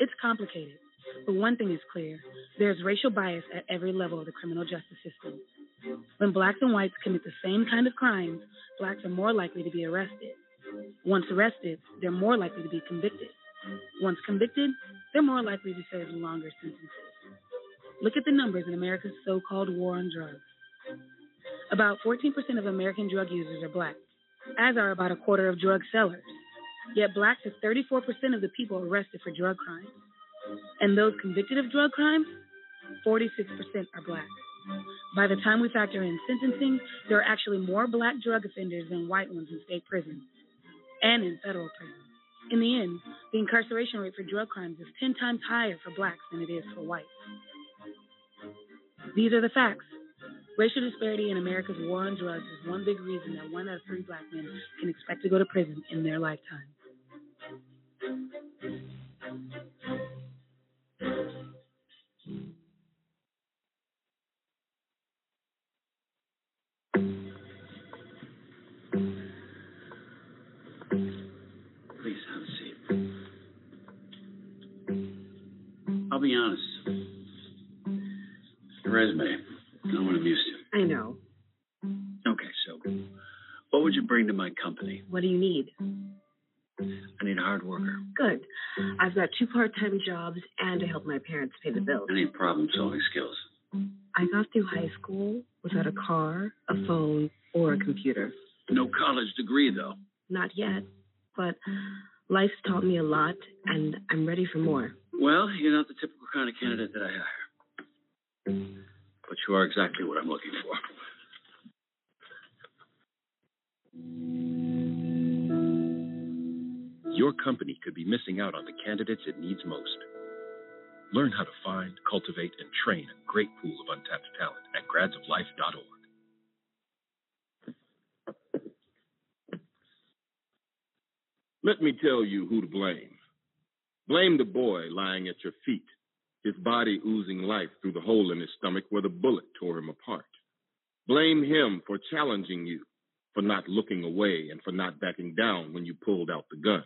Speaker 39: It's complicated, but one thing is clear there's racial bias at every level of the criminal justice system. When blacks and whites commit the same kind of crimes, blacks are more likely to be arrested. Once arrested, they're more likely to be convicted. Once convicted, they're more likely to serve longer sentences. Look at the numbers in America's so called war on drugs. About 14% of American drug users are black, as are about a quarter of drug sellers. Yet blacks are 34% of the people arrested for drug crimes. And those convicted of drug crimes, 46% are black. By the time we factor in sentencing, there are actually more black drug offenders than white ones in state prisons and in federal prisons. In the end, the incarceration rate for drug crimes is 10 times higher for blacks than it is for whites. These are the facts. Racial disparity in America's war on drugs is one big reason that one out of three black men can expect to go to prison in their lifetime.
Speaker 40: Please have a seat. I'll be honest. Resume, not what I'm used to.
Speaker 12: I know.
Speaker 40: Okay, so what would you bring to my company?
Speaker 12: What do you need?
Speaker 40: I need a hard worker.
Speaker 12: Good. I've got two part time jobs and I help my parents pay the bills.
Speaker 40: I need problem solving skills.
Speaker 12: I got through high school without a car, a phone, or a computer.
Speaker 40: No college degree, though.
Speaker 12: Not yet, but life's taught me a lot and I'm ready for more.
Speaker 40: Well, you're not the typical kind of candidate that I hire. But you are exactly what I'm looking for.
Speaker 41: Your company could be missing out on the candidates it needs most. Learn how to find, cultivate, and train a great pool of untapped talent at gradsoflife.org.
Speaker 42: Let me tell you who to blame. Blame the boy lying at your feet, his body oozing life through the hole in his stomach where the bullet tore him apart. Blame him for challenging you, for not looking away, and for not backing down when you pulled out the gun.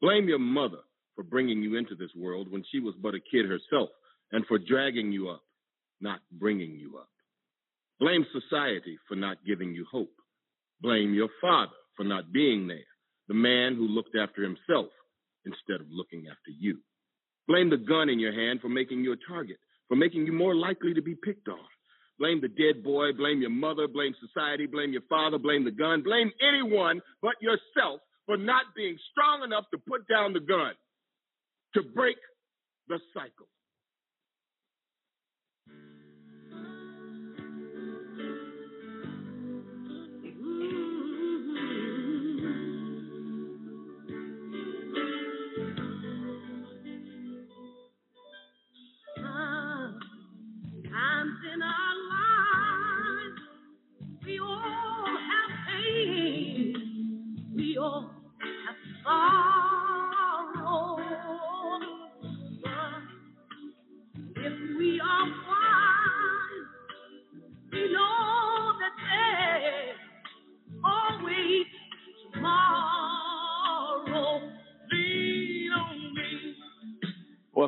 Speaker 42: Blame your mother for bringing you into this world when she was but a kid herself, and for dragging you up, not bringing you up. Blame society for not giving you hope. Blame your father for not being there, the man who looked after himself instead of looking after you. Blame the gun in your hand for making you a target, for making you more likely to be picked on. Blame the dead boy, blame your mother, blame society, blame your father, blame the gun, blame anyone but yourself
Speaker 43: for not being strong enough to put down the gun to break the cycle.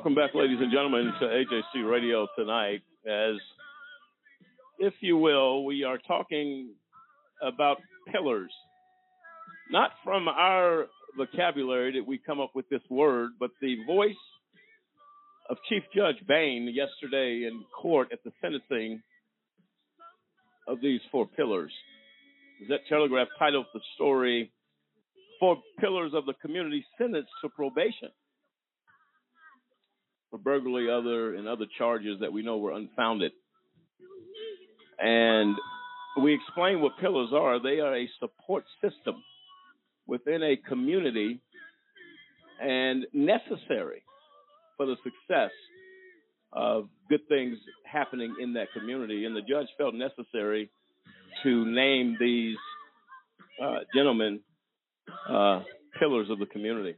Speaker 1: Welcome back, ladies and gentlemen, to AJC Radio tonight. As, if you will, we are talking about pillars. Not from our vocabulary did we come up with this word, but the voice of Chief Judge Bain yesterday in court at the sentencing of these four pillars. That Telegraph titled the story Four Pillars of the Community Sentenced to Probation for burglary, other and other charges that we know were unfounded. And we explain what pillars are. They are a support system within a community and necessary for the success of good things happening in that community. And the judge felt necessary to name these uh, gentlemen uh, pillars of the community.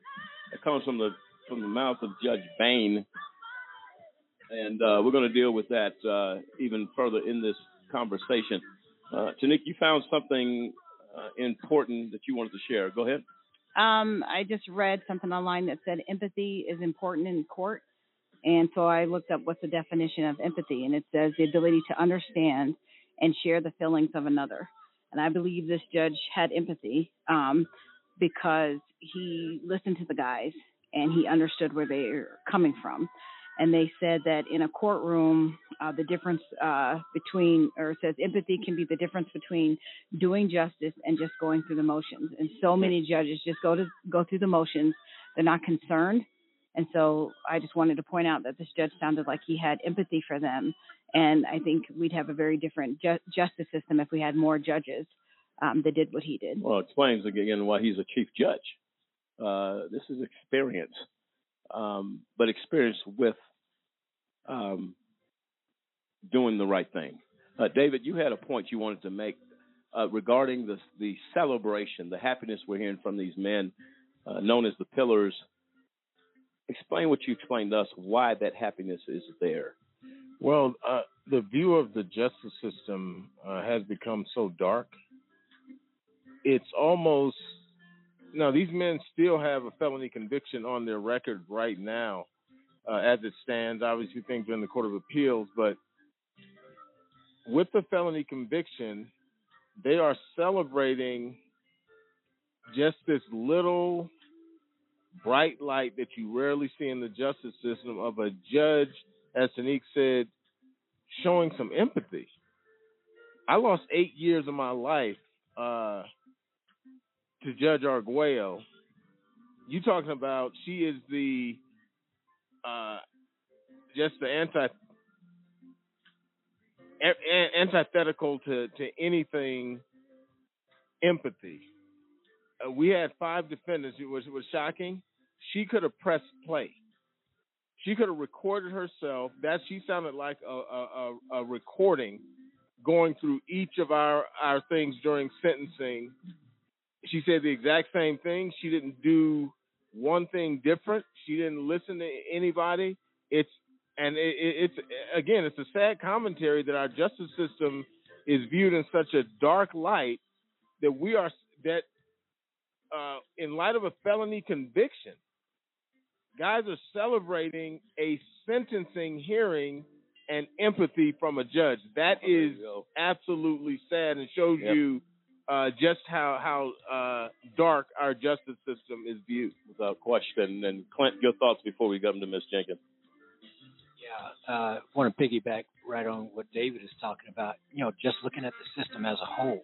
Speaker 1: It comes from the from the mouth of Judge Bain, and uh, we're going to deal with that uh, even further in this conversation. Uh, Tanik, you found something uh, important that you wanted to share. Go ahead.
Speaker 2: Um, I just read something online that said empathy is important in court. And so I looked up what's the definition of empathy, and it says the ability to understand and share the feelings of another. And I believe this judge had empathy um, because he listened to the guys and he understood where they're coming from. And they said that in a courtroom, uh, the difference uh, between, or it says empathy can be the difference between doing justice and just going through the motions. And so many judges just go to go through the motions; they're not concerned. And so I just wanted to point out that this judge sounded like he had empathy for them. And I think we'd have a very different ju- justice system if we had more judges um, that did what he did.
Speaker 1: Well, it explains again why he's a chief judge. Uh, this is experience, um, but experience with um, doing the right thing. Uh, David, you had a point you wanted to make uh, regarding the the celebration, the happiness we're hearing from these men, uh, known as the pillars. Explain what you explained to us, why that happiness is there.
Speaker 4: Well, uh, the view of the justice system has become so dark. It's almost now these men still have a felony conviction on their record right now, uh, as it stands. Obviously, things are in the Court of Appeals, but with the felony conviction, they are celebrating just this little bright light that you rarely see in the justice system of a judge, as Tanik said, showing some empathy. I lost eight years of my life uh, to Judge Arguello. You talking about she is the uh, just the anti a- antithetical to to anything empathy. Uh, we had five defendants, which was shocking. She could have pressed play. She could have recorded herself. That she sounded like a, a, a recording going through each of our our things during sentencing. She said the exact same thing. She didn't do one thing different. She didn't listen to anybody. It's and it, it's again, it's a sad commentary that our justice system is viewed in such a dark light that we are that uh, in light of a felony conviction, guys are celebrating a sentencing hearing and empathy from a judge. That is absolutely sad and shows
Speaker 1: Yep.
Speaker 4: you uh, just how how uh, dark our justice system is viewed.
Speaker 1: Without question. And Clint, your thoughts before we come to Miss Jenkins.
Speaker 40: Yeah, uh, want to piggyback right on what David is talking about. You know, just looking at the system as a whole,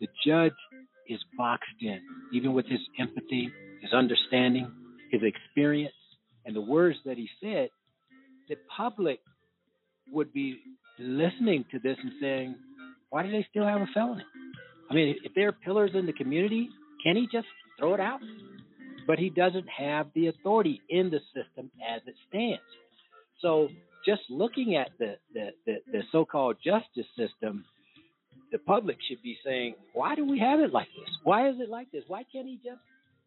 Speaker 40: the judge is boxed in, even with his empathy, his understanding, his experience, and the words that he said. The public would be listening to this and saying, "Why do they still have a felony?" I mean, if they're pillars in the community, can he just throw it out? But he doesn't have the authority in the system as it stands. So just looking at the, the, the, the so-called justice system, the public should be saying, why do we have it like this? Why is it like this? Why can't he just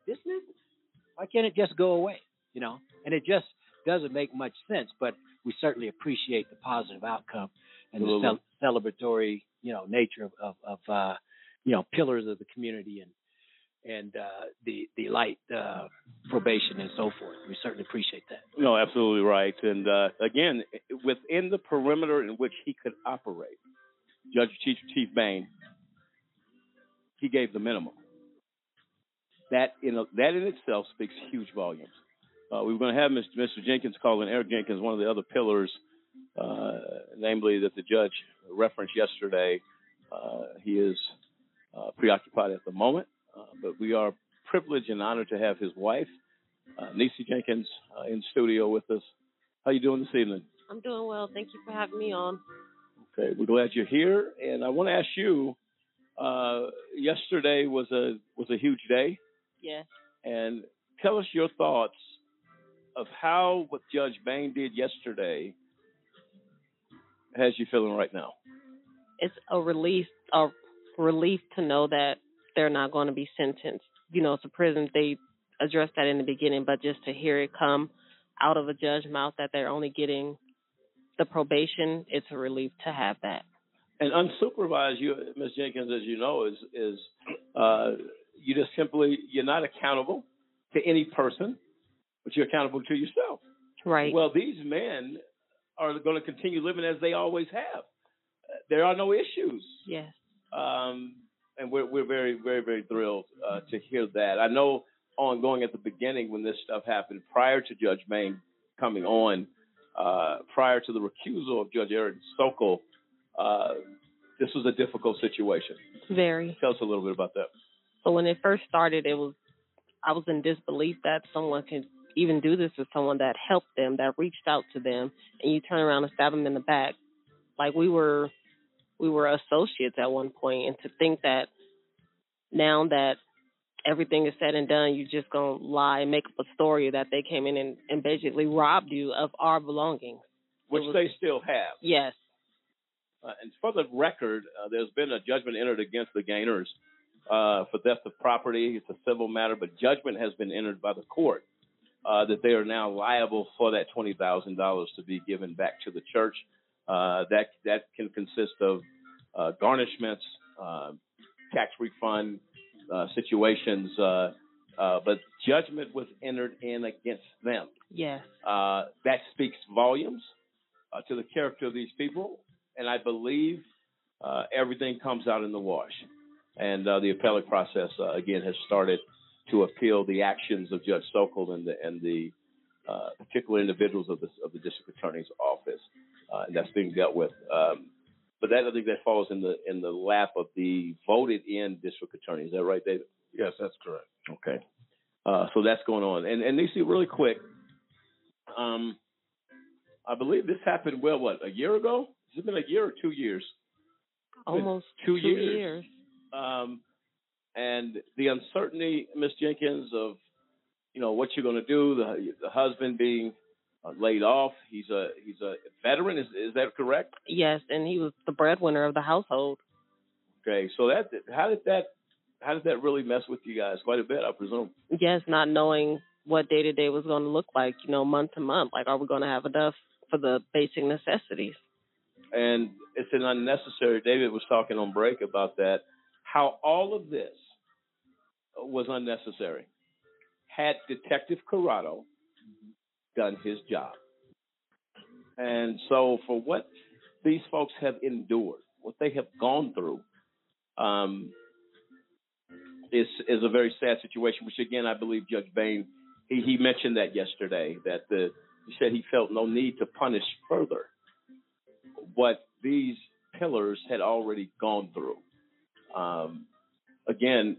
Speaker 40: dismiss it? Why can't it just go away? You know, and it just doesn't make much sense. But we certainly appreciate the positive outcome and the cel- celebratory, you know, nature of, of, of uh, you know, pillars of the community and and uh, the the light uh, probation and so forth. We certainly appreciate that.
Speaker 1: No, absolutely right. And uh, again, within the perimeter in which he could operate, Judge Chief Chief Bain, he gave the minimum. That in a, that in itself speaks huge volumes. Uh, we were going to have Mr. Mr. Jenkins call in Eric Jenkins, one of the other pillars, uh, namely that the judge referenced yesterday. Uh, he is uh, preoccupied at the moment, uh, but we are privileged and honored to have his wife, uh, Nisi Jenkins, uh, in studio with us. How are you doing this evening?
Speaker 44: I'm doing well. Thank you for having me on.
Speaker 1: Okay, we're glad you're here, and I want to ask you. Uh, yesterday was a was a huge day,
Speaker 44: Yes.
Speaker 1: and tell us your thoughts of how what Judge Bain did yesterday has you feeling right now.
Speaker 44: It's a relief a relief to know that they're not going to be sentenced, you know, to prison. They addressed that in the beginning, but just to hear it come out of a judge's mouth that they're only getting the probation, it's a relief to have that.
Speaker 1: And unsupervised, you, Ms. Jenkins, as you know, is is uh, you just simply you're not accountable to any person, but you're accountable to yourself.
Speaker 44: Right.
Speaker 1: Well, these men are going to continue living as they always have. There are no issues.
Speaker 44: Yes.
Speaker 1: Um, and we're we're very very very thrilled uh, to hear that. I know ongoing at the beginning when this stuff happened, prior to Judge Bain coming on, uh, prior to the recusal of Judge Erin Sokol, uh, this was a difficult situation.
Speaker 44: Very.
Speaker 1: Tell us a little bit about that.
Speaker 44: So when it first started, it was I was in disbelief that someone could even do this to someone that helped them, that reached out to them, and you turn around and stab them in the back. Like we were, we were associates at one point, and to think that now that everything is said and done, you're just gonna lie and make up a story that they came in and, and basically robbed you of our belongings.
Speaker 1: Which
Speaker 44: was-
Speaker 1: they still have.
Speaker 44: Yes.
Speaker 1: Uh, and for the record, uh, there's been a judgment entered against the Gaynors uh, for theft of property. It's a civil matter, but judgment has been entered by the court uh, that they are now liable for that twenty thousand dollars to be given back to the church. Uh, that that can consist of uh, garnishments, uh, tax refund uh, situations, uh, uh, but judgment was entered in against them.
Speaker 44: Yes.
Speaker 1: Uh, that speaks volumes uh, to the character of these people, and I believe uh, everything comes out in the wash. And uh, the appellate process uh, again has started to appeal the actions of Judge Sokol and the and the uh, particular individuals of the of the district attorney's office, uh, that's being dealt with. Um, but that I think that falls in the in the lap of the voted in district attorney. Is that right, David?
Speaker 4: Yes, that's correct.
Speaker 1: Okay. Uh, so that's going on. And and Nisi, really quick, um, I believe this happened well, what, a year ago? Has it been a year or two years?
Speaker 44: Almost
Speaker 1: two,
Speaker 44: two
Speaker 1: years.
Speaker 44: years.
Speaker 1: Um, and the uncertainty, Miss Jenkins, of you know what you're going to do. The the husband being uh, laid off. He's a he's a veteran. Is is that correct?
Speaker 44: Yes, and he was the breadwinner of the household.
Speaker 1: Okay. So that how did that how did that really mess with you guys? Quite a bit, I presume.
Speaker 44: Yes, not knowing what day to day was going to look like, you know, month to month. Like, are we going to have enough for the basic necessities?
Speaker 1: and it's an unnecessary. David was talking on break about that. How all of this was unnecessary. Had Detective Corrado done his job, and so for what these folks have endured, what they have gone through, um, is is a very sad situation. Which again, I believe Judge Bain he, he mentioned that yesterday that the he said he felt no need to punish further what these pillars had already gone through. Um, again,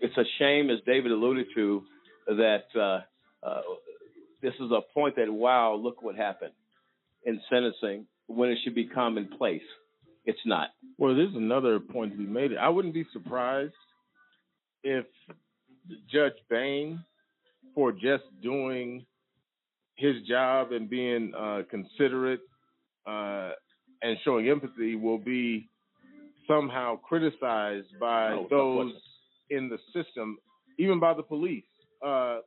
Speaker 1: it's a shame, as David alluded to, that uh, uh, this is a point that wow, look what happened in sentencing when it should be commonplace. It's not.
Speaker 4: Well, there's another point to be made. I wouldn't be surprised if Judge Bain, for just doing his job and being uh, considerate uh, and showing empathy, will be somehow criticized by
Speaker 1: Oh,
Speaker 4: those in the system, even by the police. Uh,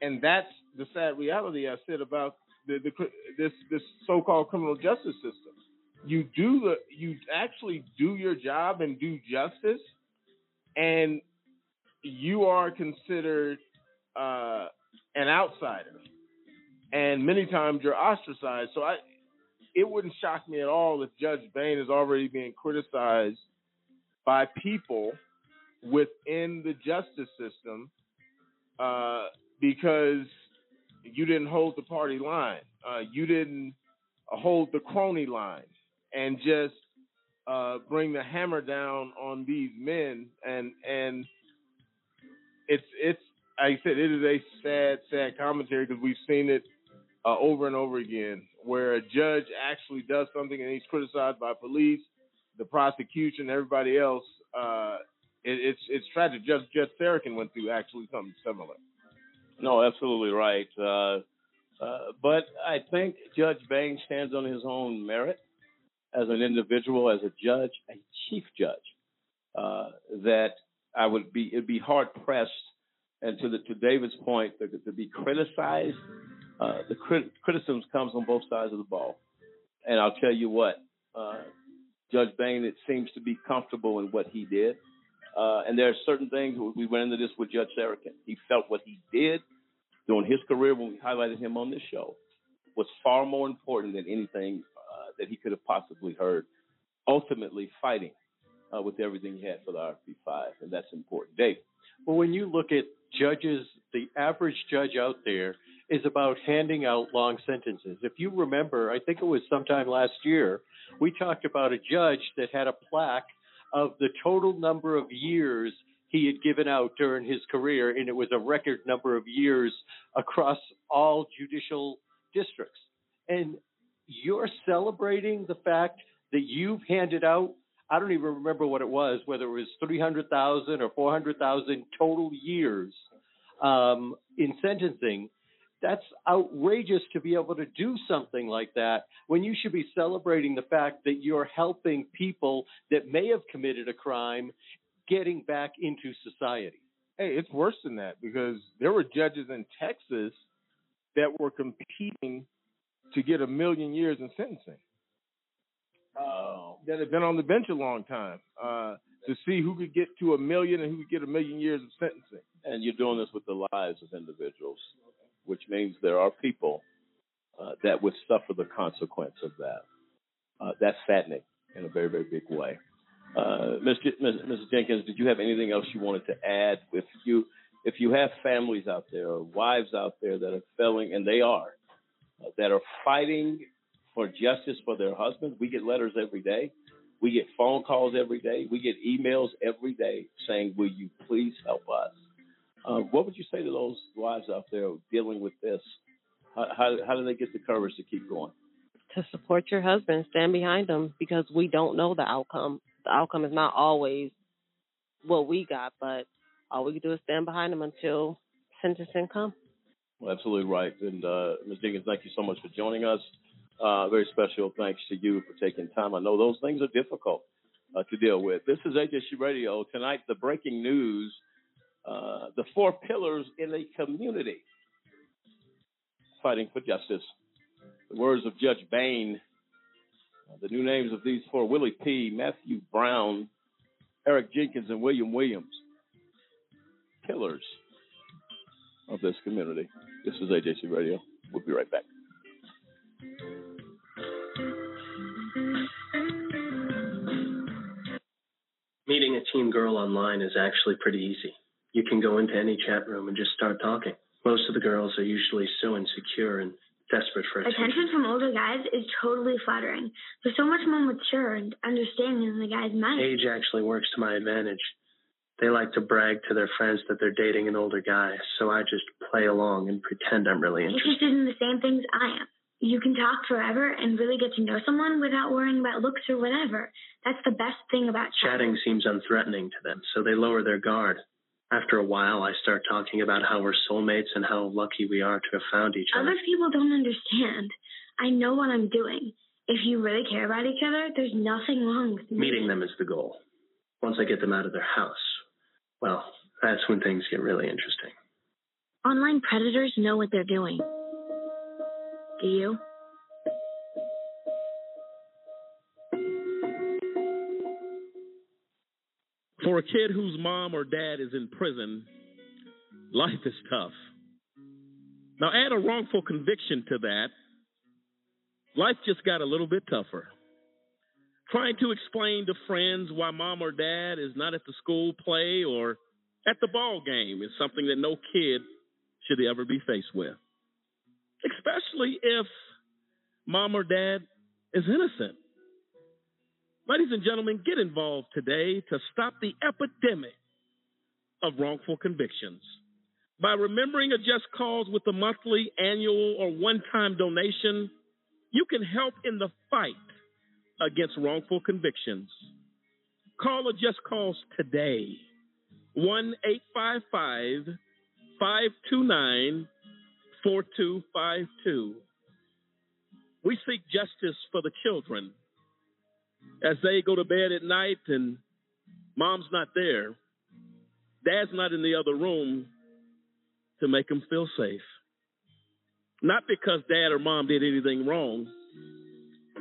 Speaker 4: and that's the sad reality I said about the, the this this so-called criminal justice system. You do the you actually do your job and do justice, and you are considered uh, an outsider, and many times you're ostracized. So I, it wouldn't shock me at all if Judge Bain is already being criticized by people within the justice system uh, because you didn't hold the party line, uh, you didn't uh, hold the crony line, and just uh, bring the hammer down on these men. And and it's it's like I said, it is a sad sad commentary because we've seen it uh, over and over again, where a judge actually does something and he's criticized by police, the prosecution, everybody else. Uh, it, it's it's tragic. Judge Judge Sarokin went through actually something similar.
Speaker 1: No, absolutely right. Uh, uh, but I think Judge Bain stands on his own merit as an individual, as a judge, a chief judge. Uh, that I would be, it'd be hard pressed, and to the to David's point, to, to be criticized. Uh, the crit- criticism comes on both sides of the ball, and I'll tell you what, uh, Judge Bain, it seems to be comfortable in what he did. Uh, and there are certain things we went into this with Judge Sarokin. He felt what he did during his career when we highlighted him on this show was far more important than anything uh, that he could have possibly heard. Ultimately, fighting uh, with everything he had for the RP5, and that's important. Dave.
Speaker 19: Well, when you look at judges, the average judge out there is about handing out long sentences. If you remember, I think it was sometime last year, we talked about a judge that had a plaque of the total number of years he had given out during his career, and it was a record number of years across all judicial districts. And you're celebrating the fact that you've handed out, I don't even remember what it was, whether it was 300,000 or 400,000 total years um, in sentencing. That's outrageous to be able to do something like that when you should be celebrating the fact that you're helping people that may have committed a crime getting back into society.
Speaker 4: Hey, it's worse than that because there were judges in Texas that were competing to get a million years in sentencing. Uh, that had been on the bench a long time uh, to see who could get to a million and who could get a million years of sentencing.
Speaker 1: And you're doing this with the lives of individuals, which means there are people uh, that would suffer the consequence of that. Uh, that's fattening in a very, very big way. Uh, Ms. Mrs. Jenkins, did you have anything else you wanted to add? If you if you have families out there or wives out there that are failing, and they are, uh, that are fighting for justice for their husbands, we get letters every day. We get phone calls every day. We get emails every day saying, "Will you please help us?" Uh, what would you say to those wives out there dealing with this? How, how, how do they get the courage to keep going?
Speaker 44: to support your husband, stand behind him because we don't know the outcome. The outcome is not always what we got, but all we can do is stand behind him until sentencing comes.
Speaker 1: Well, absolutely right. And uh, Ms. Jenkins, thank you so much for joining us. Uh, very special thanks to you for taking time. I know those things are difficult uh, to deal with. This is HSU Radio. Tonight, the breaking news uh, the four pillars in a community fighting for justice. The words of Judge Bain. Uh, the new names of these four Willie P., Matthew Brown, Eric Jenkins, and William Williams. Pillars of this community. This is AJC Radio. We'll be right back.
Speaker 45: Meeting a teen girl online is actually pretty easy. You can go into any chat room and just start talking. Most of the girls are usually so insecure and desperate for attention.
Speaker 12: Attention from older guys is totally flattering. They're so much more mature and understanding than the guys my age.
Speaker 45: Actually works to my advantage. They like to brag to their friends that they're dating an older guy, so I just play along and pretend I'm really interested.
Speaker 12: Interested in the same things I am. You can talk forever and really get to know someone without worrying about looks or whatever. That's the best thing about
Speaker 45: Chatting seems unthreatening to them, so they lower their guard. After a while, I start talking about how we're soulmates and how lucky we are to have found each other.
Speaker 12: Other people don't understand. I know what I'm doing. If you really care about each other, there's nothing wrong with
Speaker 45: Meeting them is the goal. Once I get them out of their house, well, that's when things get really interesting.
Speaker 12: Online predators know what they're doing. Do you?
Speaker 1: For a kid whose mom or dad is in prison, life is tough. Now, add a wrongful conviction to that, life just got a little bit tougher. Trying to explain to friends why mom or dad is not at the school play or at the ball game is something that no kid should ever be faced with, especially if mom or dad is innocent. Ladies and gentlemen, get involved today to stop the epidemic of wrongful convictions. By remembering a just cause with a monthly, annual, or one time donation, you can help in the fight against wrongful convictions. Call a just cause today 1 855 529 4252. We seek justice for the children as they go to bed at night and mom's not there, dad's not in the other room to make them feel safe. Not because dad or mom did anything wrong,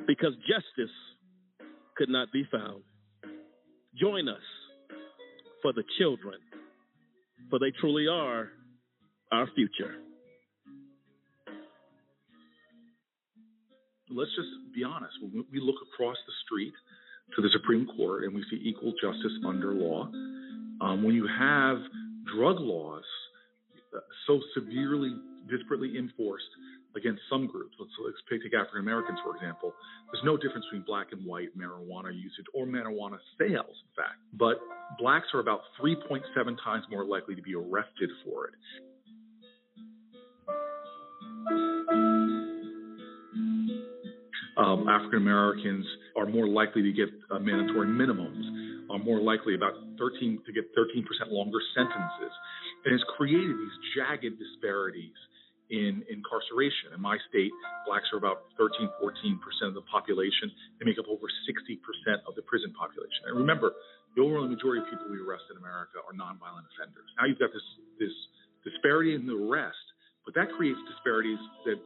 Speaker 1: because justice could not be found. Join us for the children, for they truly are our future.
Speaker 46: Let's just be honest. When we look across the street to the Supreme Court and we see equal justice under law, um, when you have drug laws so severely, disparately enforced against some groups, let's, let's take African Americans, for example, there's no difference between black and white marijuana usage or marijuana sales, in fact. But blacks are about 3.7 times more likely to be arrested for it. Um, African Americans are more likely to get uh, mandatory minimums, are more likely about 13 to get 13% longer sentences, and it's created these jagged disparities in incarceration. In my state, blacks are about 13, 14% of the population. They make up over 60% of the prison population. And remember, the overwhelming majority of people we arrest in America are nonviolent offenders. Now you've got this this disparity in the arrest, but that creates disparities that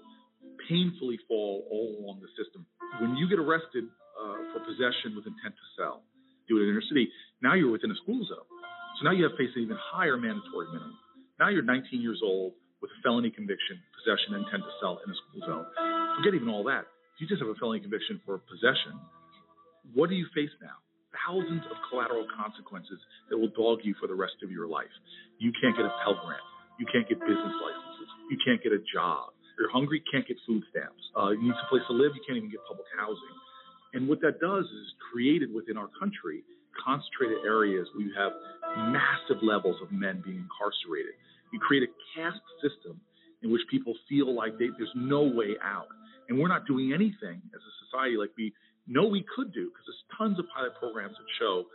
Speaker 46: painfully fall all along the system. When you get arrested uh, for possession with intent to sell, do it in inner city, now you're within a school zone. So now you have faced an even higher mandatory minimum. Now you're 19 years old with a felony conviction, possession, intent to sell in a school zone. Forget even all that. If you just have a felony conviction for possession, what do you face now? Thousands of collateral consequences that will dog you for the rest of your life. You can't get a Pell Grant. You can't get business licenses. You can't get a job. You're hungry, can't get food stamps. Uh, you need a place to live, you can't even get public housing. And what that does is created within our country concentrated areas where you have massive levels of men being incarcerated. You create a caste system in which people feel like they, there's no way out. And we're not doing anything as a society like we know we could do because there's tons of pilot programs that show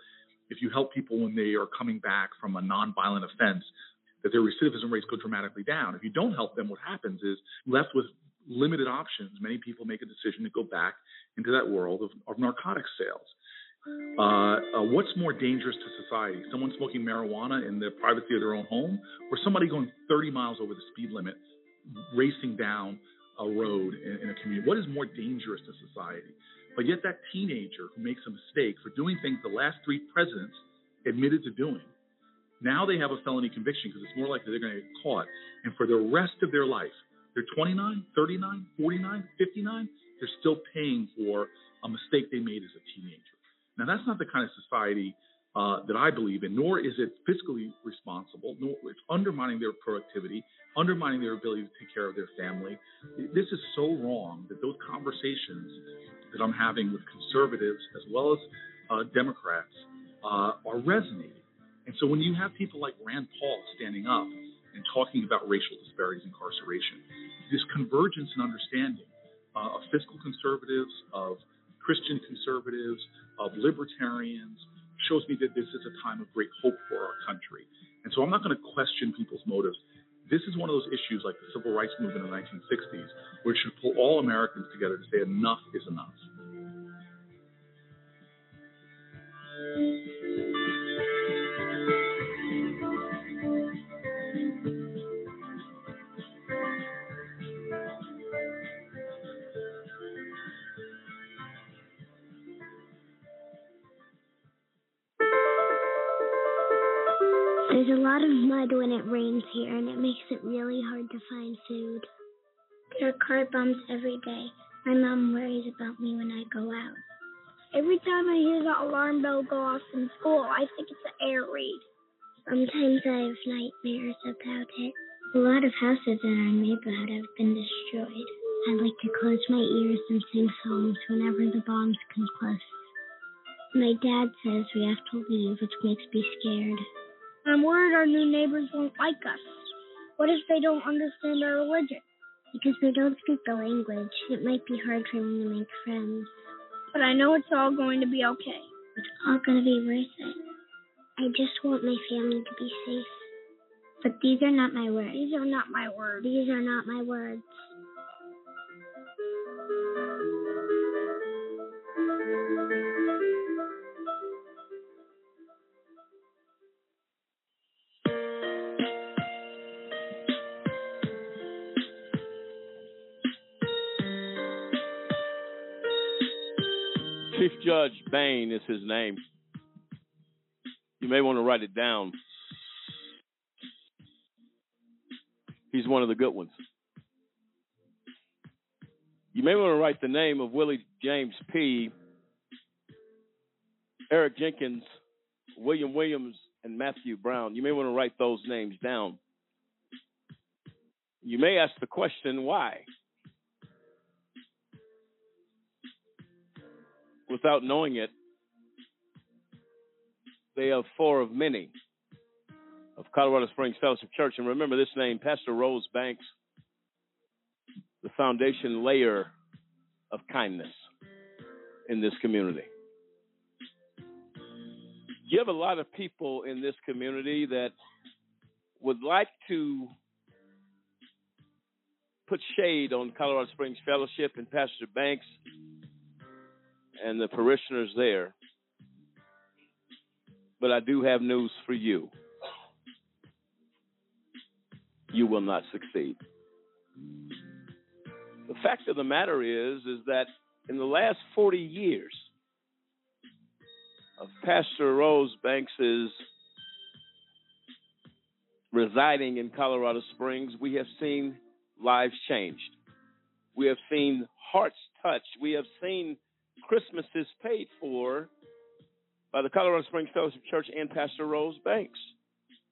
Speaker 46: if you help people when they are coming back from a nonviolent offense, that their recidivism rates go dramatically down. If you don't help them, what happens is left with limited options. Many people make a decision to go back into that world of, of narcotics sales. Uh, uh, what's more dangerous to society? Someone smoking marijuana in the privacy of their own home, or somebody going 30 miles over the speed limit, racing down a road in, in a community? What is more dangerous to society? But yet, that teenager who makes a mistake for doing things the last three presidents admitted to doing now they have a felony conviction because it's more likely they're going to get caught. And for the rest of their life, they're 29, 39, 49, 59, they're still paying for a mistake they made as a teenager. Now, that's not the kind of society uh, that I believe in, nor is it fiscally responsible, nor it's undermining their productivity, undermining their ability to take care of their family. This is so wrong that those conversations that I'm having with conservatives as well as uh, Democrats uh, are resonating. And so when you have people like Rand Paul standing up and talking about racial disparities in incarceration, this convergence and understanding uh, of fiscal conservatives, of Christian conservatives, of libertarians, shows me that this is a time of great hope for our country. And so I'm not going to question people's motives. This is one of those issues like the civil rights movement in the 1960s, which should pull all Americans together to say enough is enough.
Speaker 8: A lot of mud when it rains here, and it makes it really hard to find food. There are car bumps every day. My mom worries about me when I go out. Every time I hear the alarm bell go off in school, I think it's an air raid. Sometimes I have nightmares about it. A lot of houses in our neighborhood have been destroyed. I like to close my ears and sing songs whenever the bombs come close. My dad says we have to leave, which makes me scared. I'm worried our new neighbors won't like us. What if they don't understand our religion? Because we don't speak the language, it might be hard for me to make friends. But I know it's all going to be okay. It's all going to be worth it. I just want my family to be safe. But these are not my words. These are not my words. These are not my words.
Speaker 1: Judge Bain is his name. You may want to write it down. He's one of the good ones. You may want to write the name of Willie James P., Eric Jenkins, William Williams, and Matthew Brown. You may want to write those names down. You may ask the question, why? Without knowing it, they are four of many of Colorado Springs Fellowship Church. And remember this name, Pastor Rose Banks, the foundation layer of kindness in this community. You have a lot of people in this community that would like to put shade on Colorado Springs Fellowship and Pastor Banks and the parishioners there. But I do have news for you. You will not succeed. The fact of the matter is is that in the last 40 years of Pastor Rose Banks's residing in Colorado Springs, we have seen lives changed. We have seen hearts touched. We have seen Christmases paid for by the Colorado Springs Fellowship Church and Pastor Rose Banks.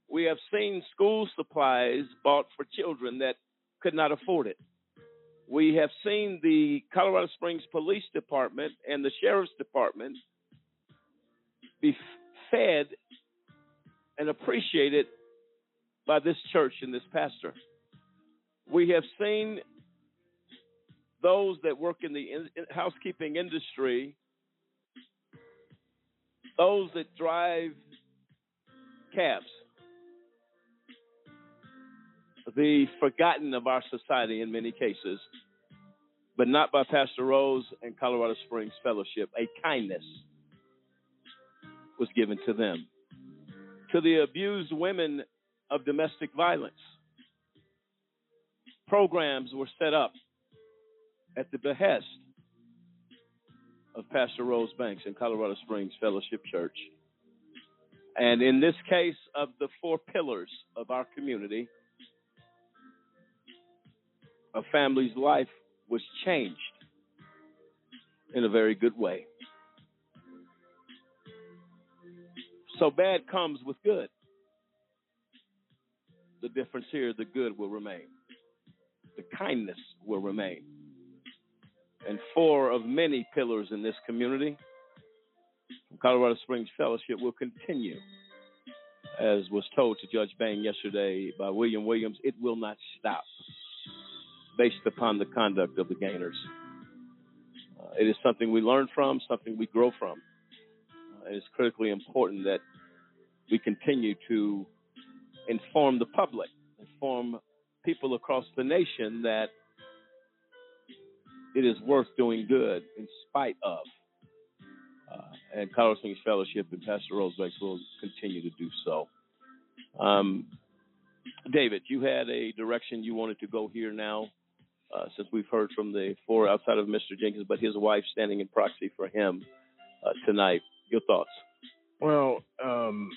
Speaker 1: We have seen school supplies bought for children that could not afford it. We have seen the Colorado Springs Police Department and the Sheriff's Department be fed and appreciated by this church and this pastor. We have seen those that work in the in, in housekeeping industry, those that drive cabs, the forgotten of our society in many cases, but not by Pastor Rose and Colorado Springs Fellowship. A kindness was given to them. To the abused women of domestic violence, programs were set up at the behest of Pastor Rose Banks in Colorado Springs Fellowship Church. And in this case of the four pillars of our community, a family's life was changed in a very good way. So bad comes with good. The difference here, the good will remain. The kindness will remain. And four of many pillars in this community, Colorado Springs Fellowship, will continue
Speaker 47: as was told to Judge Bain yesterday by William Williams, it will not stop based upon the conduct of the Gaynors. Uh, it is something we learn from, something we grow from. Uh, it is critically important that we continue to inform the public, inform people across the nation that it is worth doing good in spite of. Uh, and Colorado Springs Fellowship and Pastor Rose Banks will continue to do so. Um, David, you had a direction you wanted to go here now, uh, since we've heard from the four outside of Mr. Jenkins, but his wife standing in proxy for him uh, tonight. Your thoughts?
Speaker 4: Well, um,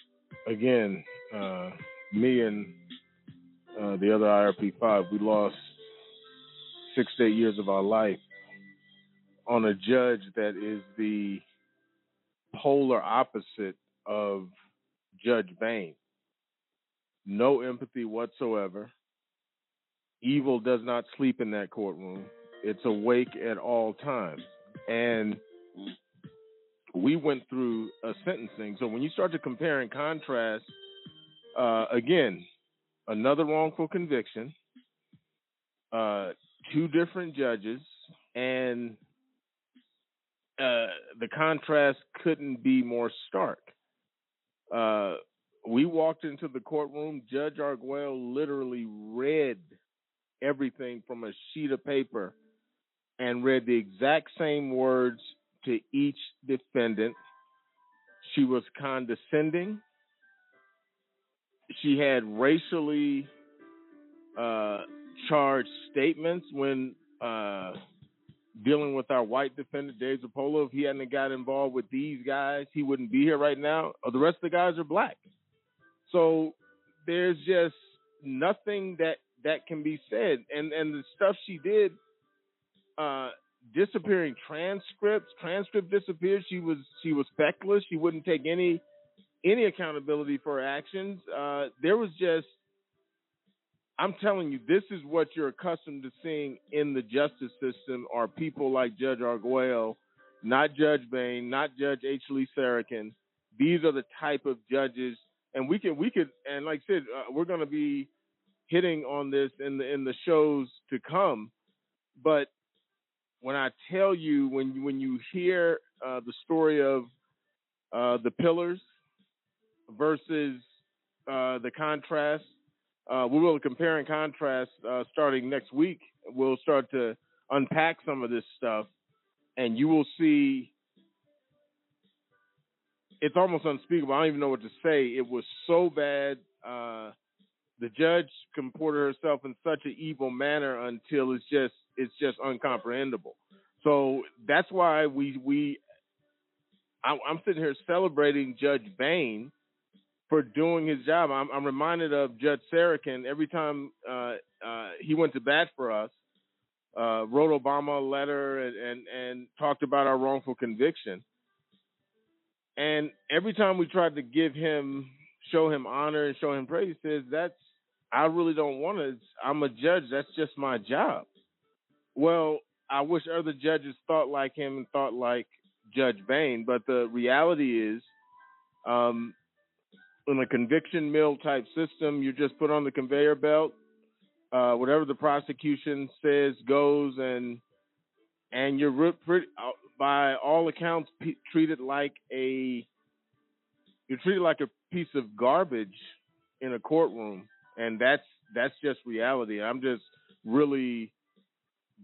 Speaker 4: again, uh, me and uh, the other IRP five, we lost six to eight years of our life on a judge that is the polar opposite of Judge Bain. No empathy whatsoever. Evil does not sleep in that courtroom. It's awake at all times. And we went through a sentencing. So when you start to compare and contrast, uh, again, another wrongful conviction, uh, two different judges, and uh, the contrast couldn't be more stark. Uh, we walked into the courtroom. Judge Arguello literally read everything from a sheet of paper and read the exact same words to each defendant. She was condescending. She had racially uh, charged statements when uh, dealing with our white defendant, Dave Zirpolo. If he hadn't got involved with these guys, he wouldn't be here right now. The rest of the guys are black. So there's just nothing that that can be said. And and the stuff she did, uh, disappearing transcripts, transcript disappeared. She was she was feckless. She wouldn't take any any accountability for her actions. Uh, there was just I'm telling you, this is what you're accustomed to seeing in the justice system are people like Judge Arguello, not Judge Bain, not Judge H. Lee Sarokin. These are the type of judges, and we can we could and like I said, uh, we're going to be hitting on this in the in the shows to come. But when I tell you, when you, when you hear uh, the story of uh, the pillars versus uh, the contrast uh, we will compare and contrast uh, starting next week. We'll start to unpack some of this stuff, and you will see. It's almost unspeakable. I don't even know what to say. It was so bad. Uh, the judge comported herself in such an evil manner until it's just it's just uncomprehendable. So that's why we we I, I'm sitting here celebrating Judge Bain for doing his job. I'm, I'm reminded of Judge Sarokin every time uh, uh, he went to bat for us, uh, wrote Obama a letter and, and, and talked about our wrongful conviction. And every time we tried to give him, show him honor and show him praise, he says, That's, I really don't want to. I'm a judge. That's just my job. Well, I wish other judges thought like him and thought like Judge Bain, but the reality is, um, in a conviction mill type system, you just put on the conveyor belt. Uh, whatever the prosecution says goes, and and you're pretty, uh, by all accounts p- treated like a you're treated like a piece of garbage in a courtroom, and that's that's just reality. I'm just really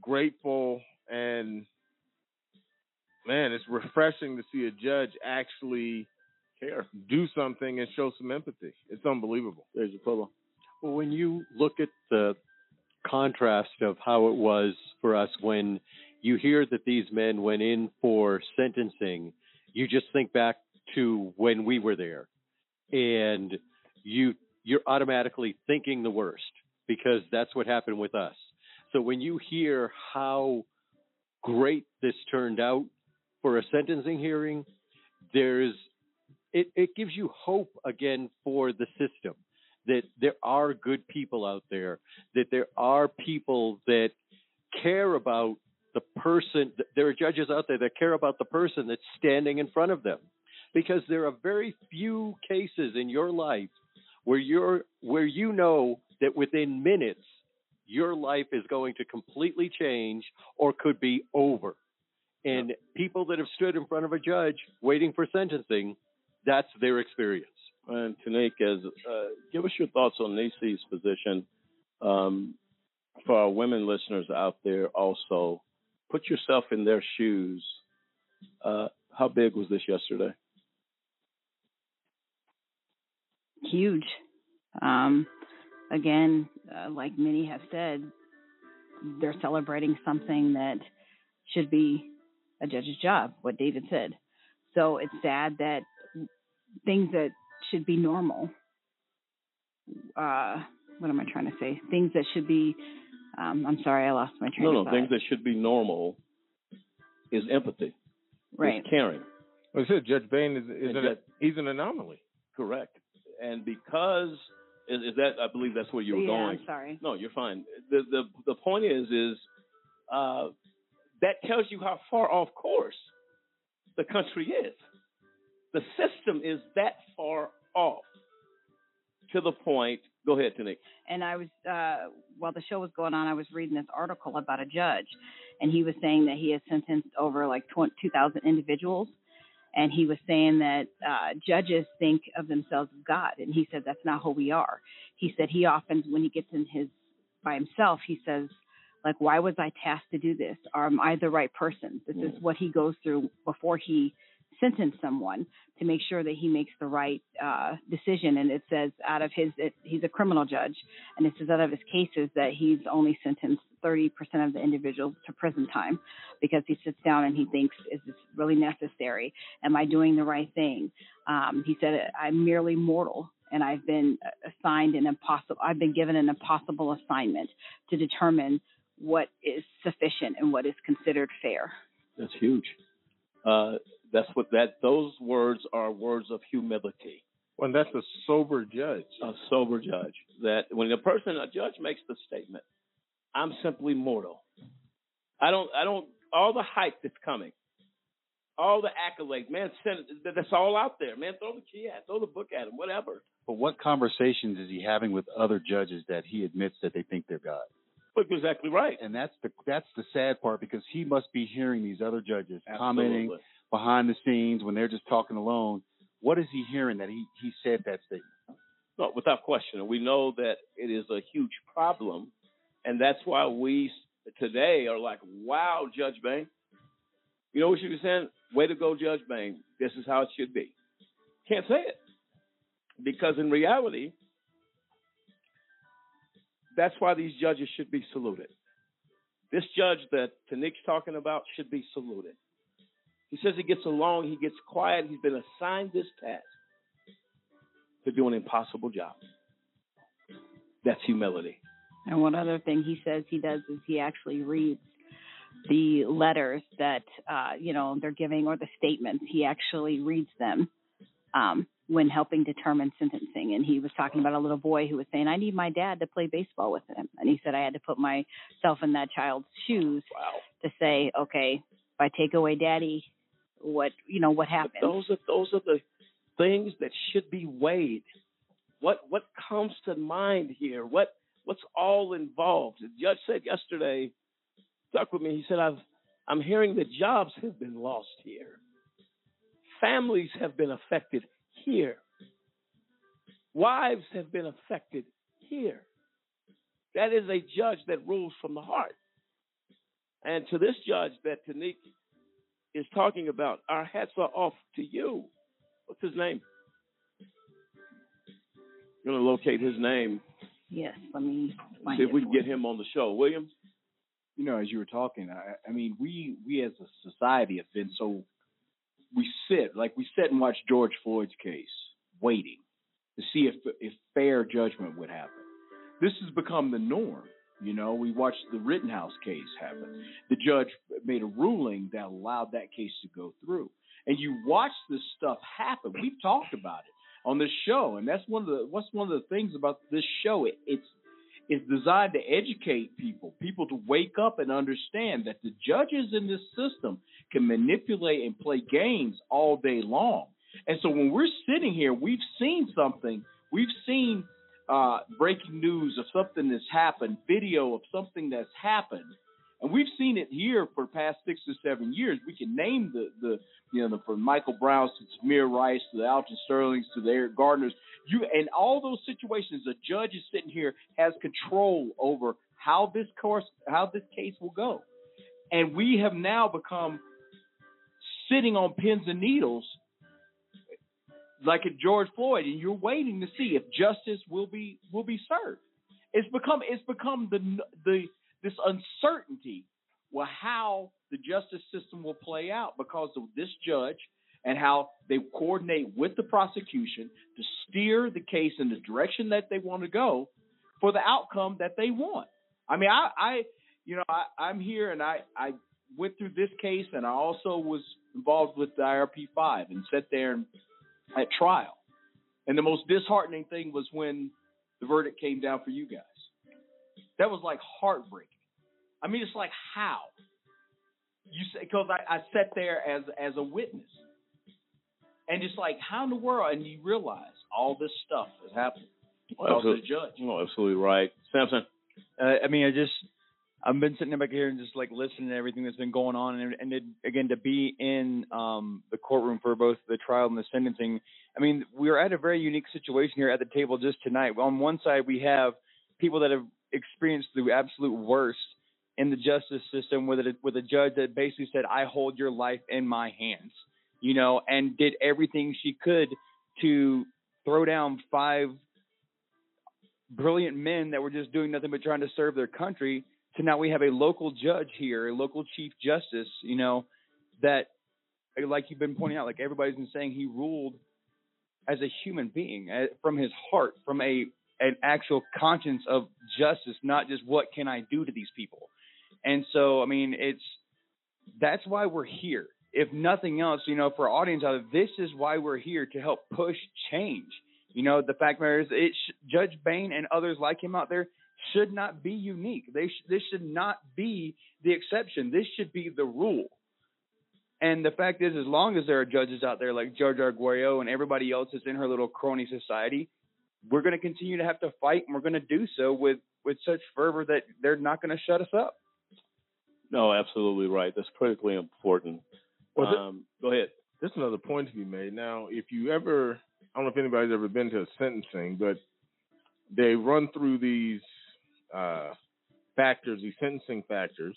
Speaker 4: grateful and man, it's refreshing to see a judge actually
Speaker 47: care,
Speaker 4: do something, and show some empathy. It's unbelievable.
Speaker 47: There's your pillow.
Speaker 19: Well, when you look at the contrast of how it was for us when you hear that these men went in for sentencing, you just think back to when we were there, and you you're automatically thinking the worst because that's what happened with us. So when you hear how great this turned out for a sentencing hearing, there's it, it gives you hope again for the system that there are good people out there, that there are people that care about the person, there are judges out there that care about the person that's standing in front of them. Because there are very few cases in your life where you're where you know that within minutes your life is going to completely change or could be over. And people that have stood in front of a judge waiting for sentencing, that's their experience.
Speaker 1: And Tanik, as uh, give us your thoughts on Nisi's position. Um, for our women listeners out there, also, put yourself in their shoes. Uh, how big was this yesterday?
Speaker 2: huge. Um, again, uh, like many have said, they're celebrating something that should be a judge's job, what David said. So it's sad that things that should be normal, uh, what am I trying to say? Things that should be, um, I'm sorry, I lost my train
Speaker 1: No,
Speaker 2: of
Speaker 1: no,
Speaker 2: thought.
Speaker 1: things that should be normal is empathy,
Speaker 2: Right.
Speaker 1: is caring.
Speaker 4: Well, I said Judge Bain is, is
Speaker 1: And
Speaker 4: an,
Speaker 1: Judge-
Speaker 4: he's an anomaly.
Speaker 1: Correct. And because is, is that I believe that's where you were
Speaker 2: yeah,
Speaker 1: going.
Speaker 2: I'm sorry.
Speaker 1: No, you're fine. The the the point is is uh, that tells you how far off course the country is. The system is that far off to the point. Go ahead, Tanik.
Speaker 2: and I was uh while the show was going on, I was reading this article about a judge, and he was saying that he has sentenced over like 2,000 individuals, and he was saying that uh, judges think of themselves as God, and he said that's not who we are. He said he often, when he gets in his by himself, he says like, why was I tasked to do this? Or am I the right person? This is what he goes through before he sentence someone to make sure that he makes the right uh, decision. And it says out of his, it, he's a criminal judge, and it says out of his cases that he's only sentenced 30% of the individuals to prison time because he sits down and he thinks, is this really necessary? Am I doing the right thing? Um, he said, I'm merely mortal. And I've been assigned an impossible, I've been given an impossible assignment to determine what is sufficient and what is considered fair.
Speaker 1: That's huge. Uh, that's what that. Those words are words of humility.
Speaker 4: Well, that's a sober judge.
Speaker 1: A sober judge. That when a person, a judge makes the statement, "I'm simply mortal." I don't. I don't. All the hype that's coming, all the accolades, man. Send, it- that's all out there, man. Throw the key at, throw the book at him, whatever.
Speaker 20: But what conversations is he having with other judges that he admits that they think they're God?
Speaker 1: But exactly right.
Speaker 20: And that's the that's the sad part because he must be hearing these other judges commenting
Speaker 1: Absolutely.
Speaker 20: Behind the scenes when they're just talking alone. What is he hearing that he he said that statement?
Speaker 1: No, without question. We know that it is a huge problem, and that's why we today are like, "Wow, Judge Bain." You know what you be saying? Way to go, Judge Bain. This is how it should be. Can't say it because in reality, that's why these judges should be saluted. This judge that Tanik's talking about should be saluted. He says he gets along, he gets quiet, he's been assigned this task to do an impossible job. That's humility.
Speaker 2: And one other thing he says he does is he actually reads the letters that uh, you know they're giving or the statements. He actually reads them um, when helping determine sentencing. And he was talking about a little boy who was saying, "I need my dad to play baseball with him," and he said, "I had to put myself in that child's shoes to say, okay, if I take away daddy, what you know what happens?"
Speaker 1: Those are those are the things that should be weighed. What what comes to mind here? What what's all involved? The judge said yesterday, stuck with me. He said, "I've I'm hearing that jobs have been lost here. Families have been affected here. Wives have been affected here. That is a judge that rules from the heart. And to this judge that Tanik is talking about, our hats are off to you. What's his name? I'm going to locate his name.
Speaker 2: Yes, let me find
Speaker 1: See if we can get him on the show. William?
Speaker 20: You know, as you were talking, I, I mean, we we as a society have been so we sit like we sit and watch George Floyd's case, waiting to see if if fair judgment would happen. This has become the norm. You know, we watched the Rittenhouse case happen. The judge made a ruling that allowed that case to go through, and you watch this stuff happen. We've talked about it on this show, and that's one of the what's one of the things about this show. It, it's it's designed to educate people, people to wake up and understand that the judges in this system can manipulate and play games all day long. And so when we're sitting here, we've seen something We've seen uh, breaking news of something that's happened, video of something that's happened, and we've seen it here for past six or seven years. We can name the the you know the, from Michael Brown to Tamir Rice to the Alton Sterlings to the Eric Gardners. You and all those situations, the judge is sitting here has control over how this course how this case will go, and we have now become sitting on pins and needles like at George Floyd, and you're waiting to see if justice will be will be served. It's become it's become the the this uncertainty well how the justice system will play out because of this judge and how they coordinate with the prosecution to steer the case in the direction that they want to go for the outcome that they want. I mean, I, I you know, I, I'm here and I, I went through this case and I also was involved with the IRP five and sat there and, at trial. And the most disheartening thing was when the verdict came down for you guys. That was like heartbreaking. I mean, it's like how you say because I, I sat there as as a witness, and it's like how in the world, and you realize all this stuff is happening because of the judge.
Speaker 47: No, absolutely right, Samson.
Speaker 3: Uh, I mean, I just I've been sitting back here and just like listening to everything that's been going on, and, and it, again to be in um, the courtroom for both the trial and the sentencing. I mean, we're at a very unique situation here at the table just tonight. On one side, we have people that have experienced the absolute worst in the justice system with a with a judge that basically said, "I hold your life in my hands," you know, and did everything she could to throw down five brilliant men that were just doing nothing but trying to serve their country. To now we have a local judge here, a local chief justice, you know, that, like you've been pointing out, like everybody's been saying, he ruled as a human being, uh, from his heart, from a an actual conscience of justice, not just what can I do to these people. And so, I mean, it's that's why we're here. If nothing else, you know, for our audience out there, this is why we're here to help push change. You know, the fact matter is, it sh- Judge Bain and others like him out there should not be unique. They sh- this should not be the exception. This should be the rule. And the fact is, as long as there are judges out there like Judge Arguello and everybody else that's in her little crony society, we're going to continue to have to fight, and we're going to do so with with such fervor that they're not going to shut us up.
Speaker 47: No, absolutely right. That's critically important.
Speaker 4: Well, th-
Speaker 47: um, go ahead.
Speaker 4: There's another point to be made. Now, if you ever, I don't know if anybody's ever been to a sentencing, but they run through these uh, factors, these sentencing factors,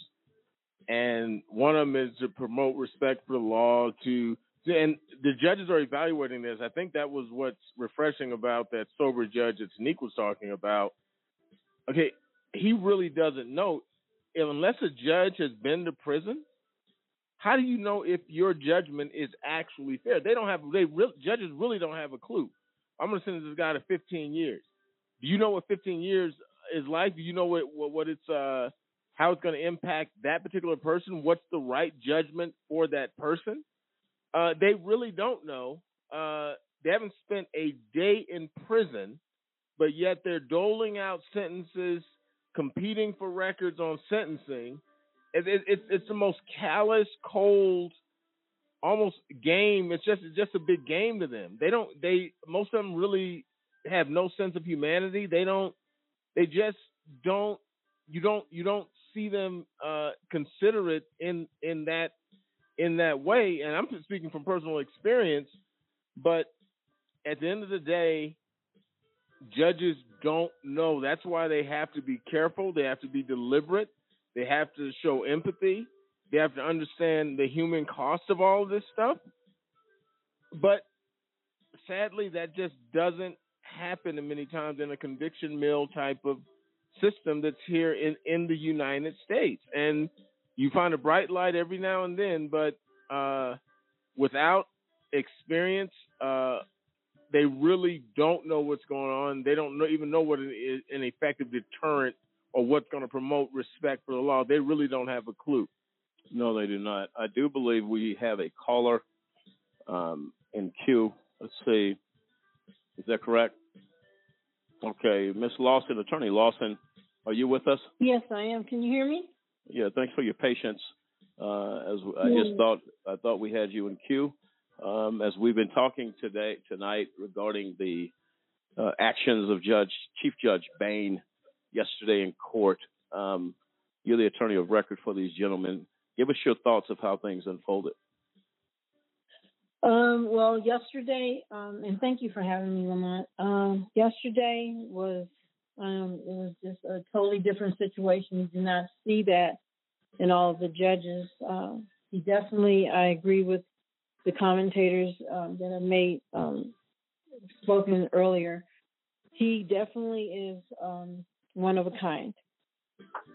Speaker 4: and one of them is to promote respect for the law. To and the judges are evaluating this. I think that was what's refreshing about that sober judge that Tanique was talking about. Okay, he really doesn't know unless a judge has been to prison. How do you know if your judgment is actually fair? They don't have. They re- judges really don't have a clue. I'm going to send this guy to 15 years. Do you know what 15 years is like? Do you know what what, what it's uh how it's going to impact that particular person? What's the right judgment for that person? Uh, they really don't know. Uh, they haven't spent a day in prison, but yet they're doling out sentences, competing for records on sentencing. It, it, it, it's the most callous, cold, almost game. It's just it's just a big game to them. They don't. They most of them really have no sense of humanity. They don't. They just don't. You don't. You don't see them uh, considerate in in that in that way. And I'm speaking from personal experience. But at the end of the day, judges don't know. That's why they have to be careful. They have to be deliberate. They have to show empathy. They have to understand the human cost of all of this stuff. But sadly, that just doesn't happen many times in a conviction mill type of system that's here in, in the United States. And you find a bright light every now and then, but uh, without experience, uh, they really don't know what's going on. They don't know, even know what is an effective deterrent or what's going to promote respect for the law. They really don't have a clue.
Speaker 47: No, they do not. I do believe we have a caller um, in queue. Let's see. Is that correct? Okay, Miss Lawson, Attorney Lawson, are you with us?
Speaker 48: Yes, I am. Can you hear me?
Speaker 47: Yeah, thanks for your patience. Uh, as I just
Speaker 48: Mm.
Speaker 47: thought, I thought we had you in queue. Um, as we've been talking today, tonight regarding the
Speaker 1: uh, actions of Judge Chief Judge Bain yesterday in court. Um, you're the attorney of record for these gentlemen. Give us your thoughts of how things unfolded.
Speaker 48: Um, well, yesterday, um, and thank you for having me on that. Um, yesterday was um, it was just a totally different situation. You do not see that in all of the judges. Uh, he definitely, I agree with the commentators um, that have made um, spoken earlier. He definitely is um, one of a kind,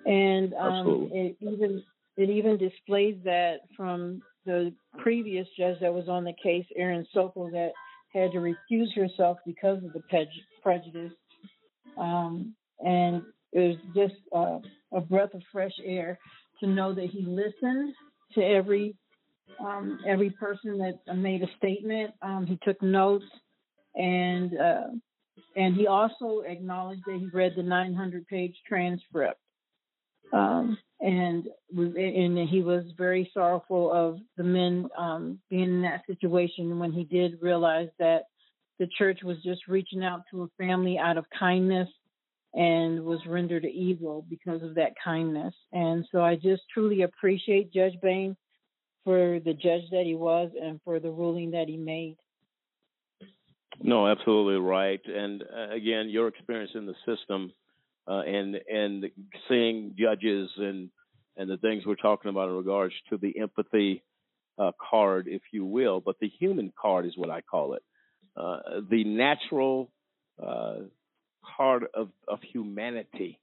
Speaker 48: and um, it even it even displays that from the previous judge that was on the case, Erin Sokol, that had to recuse herself because of the prejudice. Um, and it was just uh, a breath of fresh air to know that he listened to every um, every person that made a statement. Um, he took notes, and uh, and he also acknowledged that he read the 900 page transcript. Um, and and he was very sorrowful of the men um, being in that situation when he did realize that the church was just reaching out to a family out of kindness and was rendered evil because of that kindness. And so I just truly appreciate Judge Bain for the judge that he was and for the ruling that he made.
Speaker 1: No, absolutely right. And uh, again, your experience in the system uh, and and seeing judges and and the things we're talking about in regards to the empathy uh, card, if you will, but the human card is what I call it. Uh, the natural uh, card of, of humanity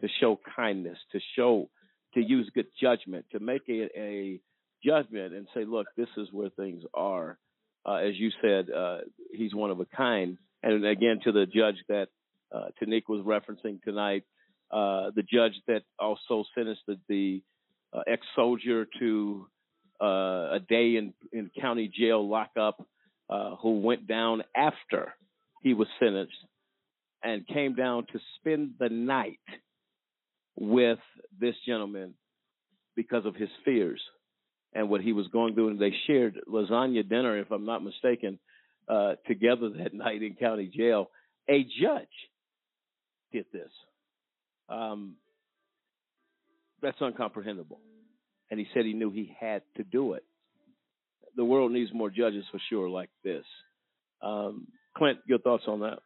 Speaker 1: to show kindness, to show, to use good judgment, to make a, a judgment and say, look, this is where things are. Uh, as you said, uh, he's one of a kind. And again, to the judge that uh, Tanique was referencing tonight, uh, the judge that also sentenced the, the uh, ex-soldier to uh, a day in, in county jail lockup, uh, who went down after he was sentenced and came down to spend the night with this gentleman because of his fears and what he was going through. And they shared lasagna dinner, if I'm not mistaken, uh, together that night in county jail. A judge did this. Um, that's uncomprehendable. And he said he knew he had to do it. The world needs more judges for sure, like this. Um, Clint, your thoughts on that?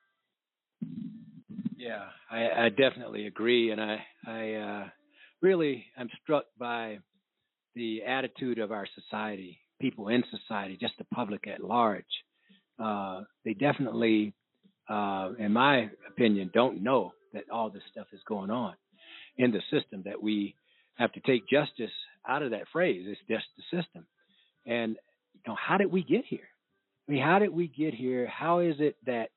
Speaker 40: Yeah, I, I definitely agree, and I, I uh, really am struck by the attitude of our society, people in society, just the public at large. Uh, they definitely, uh, in my opinion, don't know that all this stuff is going on in the system. That we have to take justice out of that phrase. It's just the system, and you know, how did we get here? I mean, how did we get here? How is it that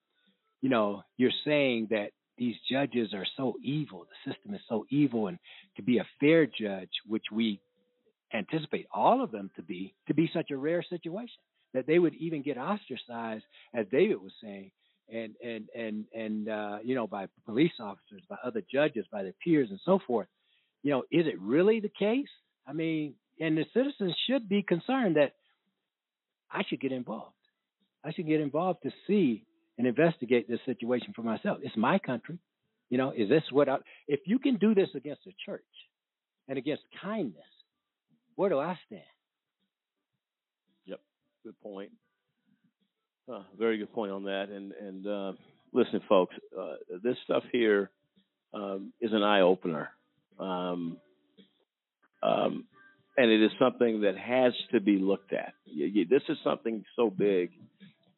Speaker 40: you know you're saying that these judges are so evil. The system is so evil, and to be a fair judge, which we anticipate all of them to be, to be such a rare situation that they would even get ostracized, as David was saying, and and and and uh, you know by police officers, by other judges, by their peers, and so forth. You know, is it really the case? I mean, and the citizens should be concerned that I should get involved. I should get involved to see and investigate this situation for myself. It's my country. You know, is this what I, if you can do this against the church and against kindness, where do I stand?
Speaker 1: Yep, good point. Uh, very good point on that. And and uh, listen, folks, uh, this stuff here um, is an eye opener, um, um, and it is something that has to be looked at. You, you, this is something so big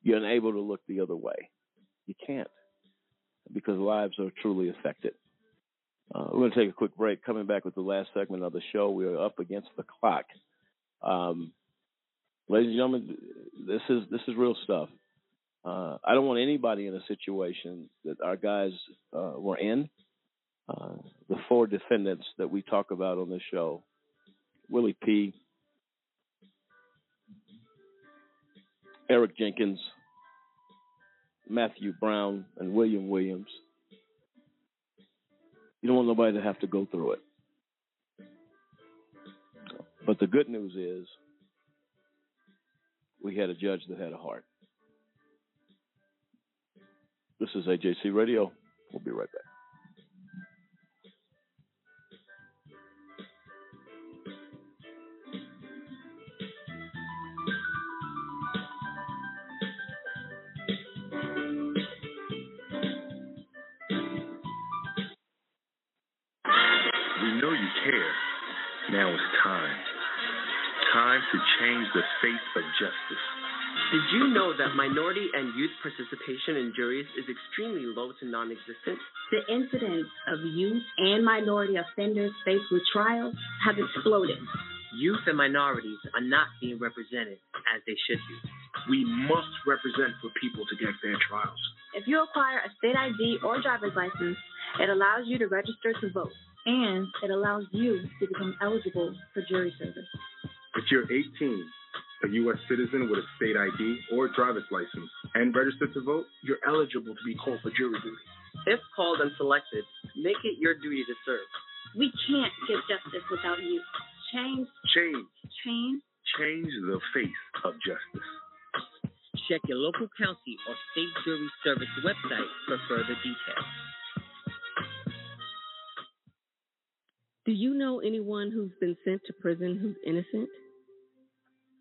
Speaker 1: you're unable to look the other way. You can't because lives are truly affected. Uh, we're going to take a quick break. Coming back with the last segment of the show, we are up against the clock. Um, ladies and gentlemen, this is this is real stuff. Uh, I don't want anybody in a situation that our guys uh, were in. Uh, the four defendants that we talk about on this show, Willie P., Eric Jenkins, Matthew Brown, and William Williams. You don't want nobody to have to go through it. But the good news is we had a judge that had a heart. This is AJC Radio. We'll be right back.
Speaker 49: We know you care. Now it's time. Time to change the face of justice.
Speaker 50: Did you know that minority and youth participation in juries is extremely low to non existent?
Speaker 12: The incidence of youth and minority offenders faced with trials has exploded.
Speaker 50: Youth and minorities are not being represented as they should be.
Speaker 51: We must represent for people to get fair trials.
Speaker 12: If you acquire a state ID or driver's license, it allows you to register to vote, and it allows you to become eligible for jury service.
Speaker 52: If you're 18, a U.S. citizen with a state ID or driver's license, and registered to vote,
Speaker 51: You're eligible to be called for jury duty.
Speaker 50: If called and selected, make it your duty to serve.
Speaker 12: We can't get justice without you. Change,
Speaker 52: change,
Speaker 12: change.
Speaker 49: Change the face of justice.
Speaker 50: Check your local county or state jury service website for further details.
Speaker 21: Do you know anyone who's been sent to prison who's innocent?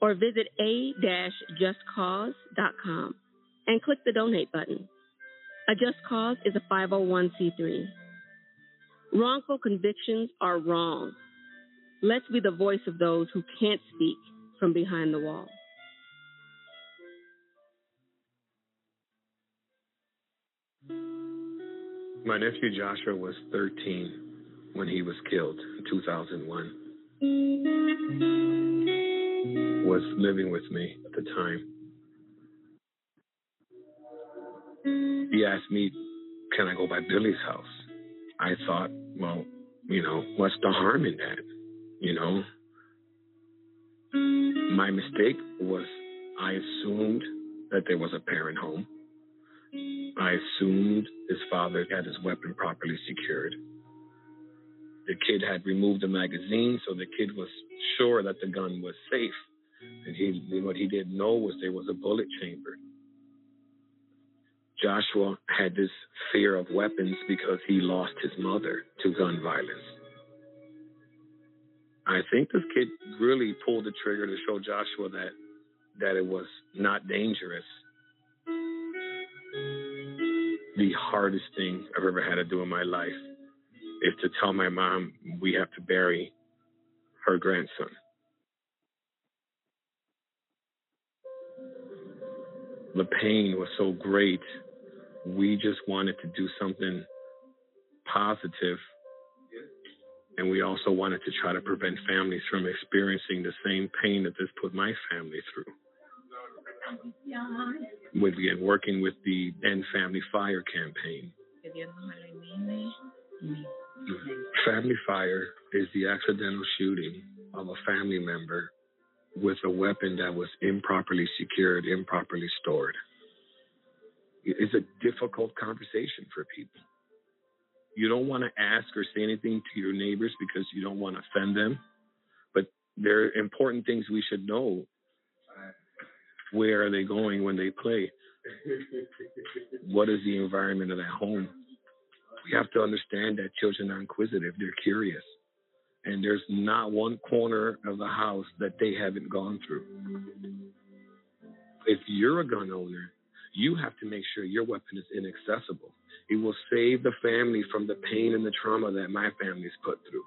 Speaker 21: or visit a-justcause.com and click the donate button. A Just Cause is a 501c3. Wrongful convictions are wrong. Let's be the voice of those who can't speak from behind the wall.
Speaker 53: My nephew Joshua was 13 when he was killed in 2001. Was living with me at the time. He asked me, "Can I go by Billy's house?" I thought, well, you know, what's the harm in that? You know, my mistake was I assumed that there was a parent home. I assumed his father had his weapon properly secured. The kid had removed the magazine, so the kid was sure that the gun was safe. And he, what he didn't know was there was a bullet chamber. Joshua had this fear of weapons because he lost his mother to gun violence. I think this kid really pulled the trigger to show Joshua that that it was not dangerous. The hardest thing I've ever had to do in my life is to tell my mom we have to bury her grandson. The pain was so great. We just wanted to do something positive, And we also wanted to try to prevent families from experiencing the same pain that this put my family through. We began working with the End Family Fire campaign. Family fire is the accidental shooting of a family member with a weapon that was improperly secured, improperly stored. It's a difficult conversation for people. You don't want to ask or say anything to your neighbors because you don't want to offend them, but there are important things we should know. Where are they going when they play? What is the environment of that home? We have to understand that children are inquisitive, they're curious. And there's not one corner of the house that they haven't gone through. If you're a gun owner, you have to make sure your weapon is inaccessible. It will save the family from the pain and the trauma that my family's put through.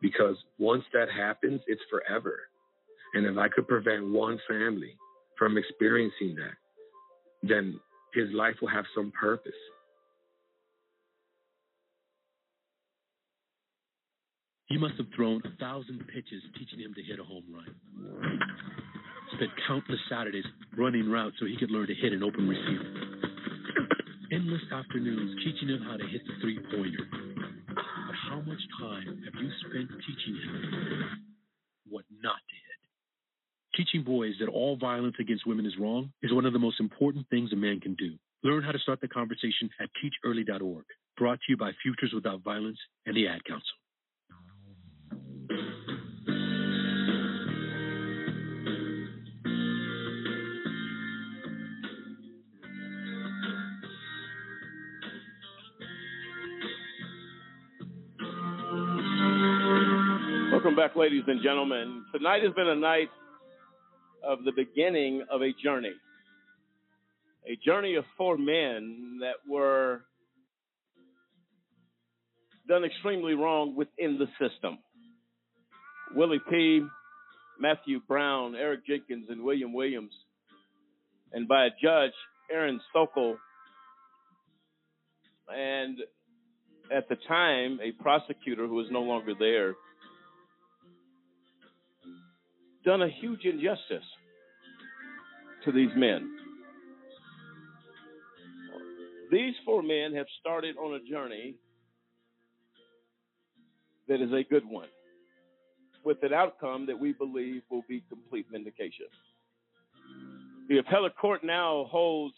Speaker 53: Because once that happens, it's forever. And if I could prevent one family from experiencing that, then his life will have some purpose.
Speaker 54: You must have thrown a thousand pitches teaching him to hit a home run. Spent countless Saturdays running routes so he could learn to hit an open receiver. endless afternoons teaching him how to hit the three pointer. But how much time have you spent teaching him what not to hit? Teaching boys that all violence against women is wrong is one of the most important things a man can do. Learn how to start the conversation at teachearly.org. Brought to you by Futures Without Violence and the Ad Council.
Speaker 1: Welcome back, ladies and gentlemen. Tonight has been a night of the beginning of a journey. A journey of four men that were done extremely wrong within the system. Willie P., Matthew Brown, Eric Jenkins, and William Williams. And by a judge, Erin Sokol. And at the time, a prosecutor who is no longer there done a huge injustice to these men. These four men have started on a journey that is a good one, with an outcome that we believe will be complete vindication. The appellate court now holds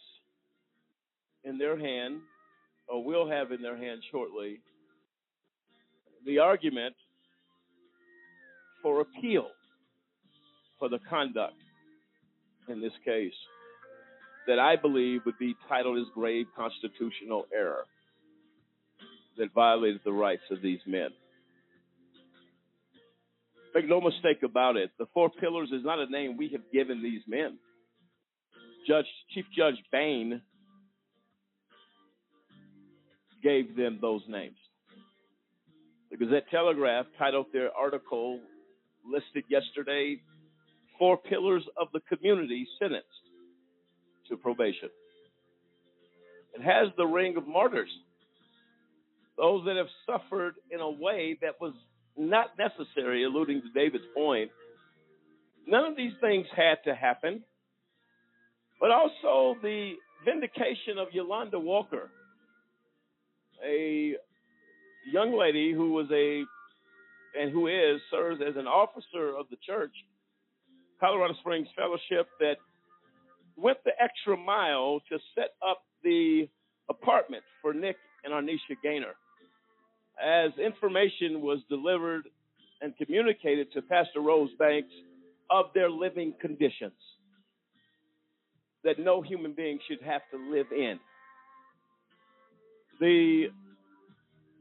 Speaker 1: in their hand, or will have in their hand shortly, the argument for appeal for the conduct in this case that I believe would be titled as grave constitutional error that violated the rights of these men. Make no mistake about it, the four pillars is not a name we have given these men. Judge Chief Judge Bain gave them those names. The Gazette Telegraph titled their article listed yesterday four pillars of the community sentenced to probation. It has the ring of martyrs, those that have suffered in a way that was not necessary, alluding to David's point. None of these things had to happen, but also the vindication of Yolanda Walker, a young lady who was a and who is serves as an officer of the church Colorado Springs Fellowship that went the extra mile to set up the apartment for Nick and Arnisha Gaynor. As information was delivered and communicated to Pastor Rose Banks of their living conditions that no human being should have to live in. The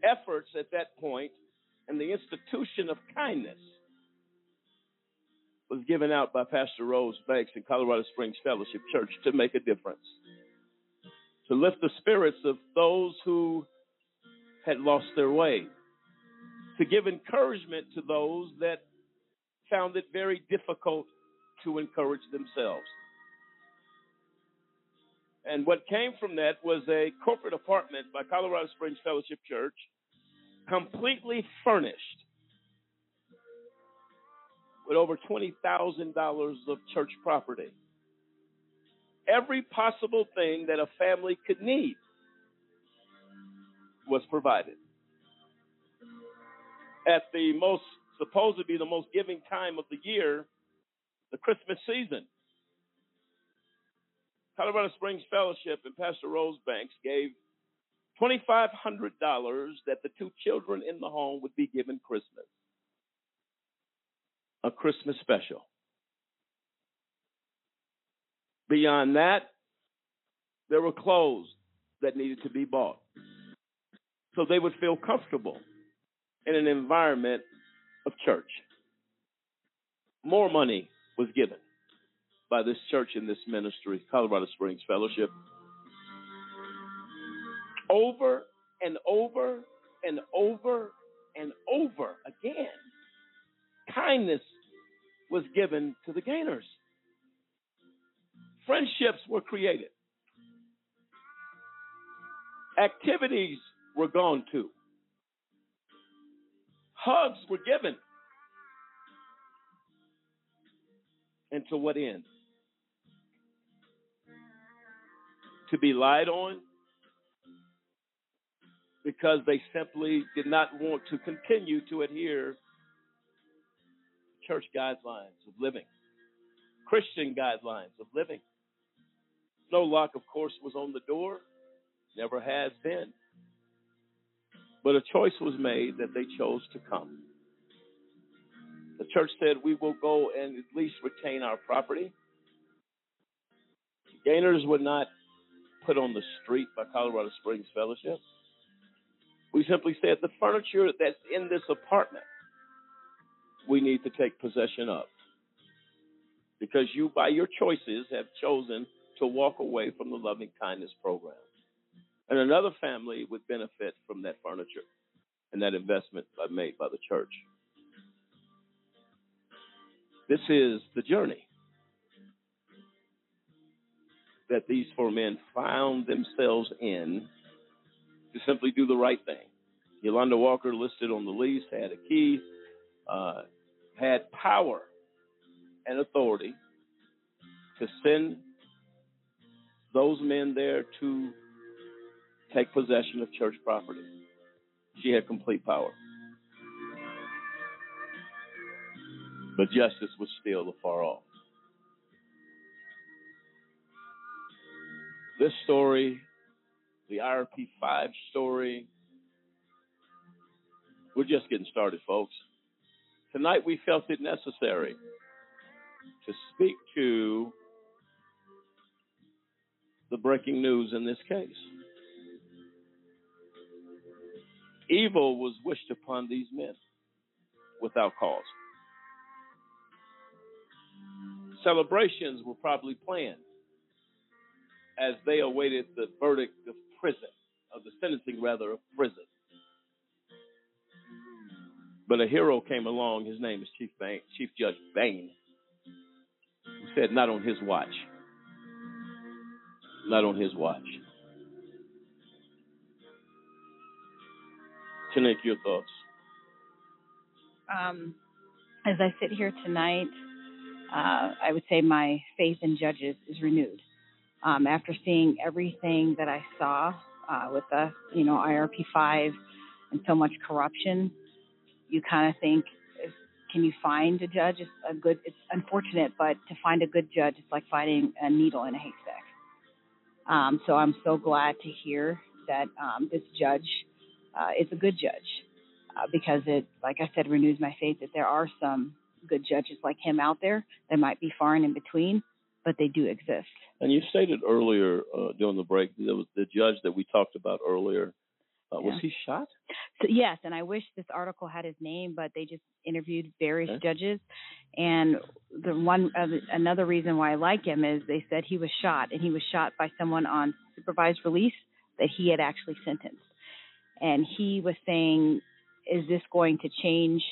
Speaker 1: efforts at that point and the institution of kindness was given out by Pastor Rose Banks in Colorado Springs Fellowship Church to make a difference, to lift the spirits of those who had lost their way, to give encouragement to those that found it very difficult to encourage themselves. And what came from that was a corporate apartment by Colorado Springs Fellowship Church, completely furnished with over $20,000 of church property. Every possible thing that a family could need was provided. At the most, supposed to be the most giving time of the year, the Christmas season, Colorado Springs Fellowship and Pastor Rose Banks gave $2,500 that the two children in the home would be given Christmas a Christmas special. Beyond that, there were clothes that needed to be bought so they would feel comfortable in an environment of church. More money was given by this church and this ministry, Colorado Springs Fellowship. Over and over and over and over again kindness was given to the Gaynors. Friendships were created. Activities were gone to. Hugs were given. And to what end? To be lied on, because they simply did not want to continue to adhere church guidelines of living, Christian guidelines of living. No lock, of course, was on the door, never has been. But a choice was made that they chose to come. The church said, We will go and at least retain our property. Gaynors were not put on the street by Colorado Springs Fellowship. We simply said the furniture that's in this apartment, we need to take possession of. Because you, by your choices, have chosen to walk away from the loving kindness program. And another family would benefit from that furniture and that investment made by the church. This is the journey that these four men found themselves in to simply do the right thing. Yolanda Walker, listed on the lease, had a key, uh, had power and authority to send those men there to take possession of church property. She had complete power. But justice was still afar off. This story, the IRP 5 story, we're just getting started, folks. Tonight we felt it necessary to speak to the breaking news in this case. Evil was wished upon these men without cause. Celebrations were probably planned as they awaited the verdict of prison, of the sentencing rather of prison. But a hero came along. His name is Chief Bain, Chief Judge Bain, who said, "Not on his watch. Not on his watch." Tanique, your thoughts?
Speaker 2: Um, as I sit here tonight, uh, I would say my faith in judges is renewed. Um, after seeing everything that I saw uh, with the, you know, IRP five and so much corruption, you kind of think, can you find a judge? It's a good. It's unfortunate, but to find a good judge, it's like finding a needle in a haystack. Um, so I'm so glad to hear that um, this judge uh, is a good judge uh, because it, like I said, renews my faith that there are some good judges like him out there. They might be far and in between, but they do exist.
Speaker 1: And you stated earlier uh, during the break there was the judge that we talked about earlier. Uh, was
Speaker 2: Yeah.
Speaker 1: he shot?
Speaker 2: So yes, and I wish this article had his name, but they just interviewed various
Speaker 1: Okay.
Speaker 2: judges, and the one uh, another reason why I like him is they said he was shot, and he was shot by someone on supervised release that he had actually sentenced, and he was saying, "Is this going to change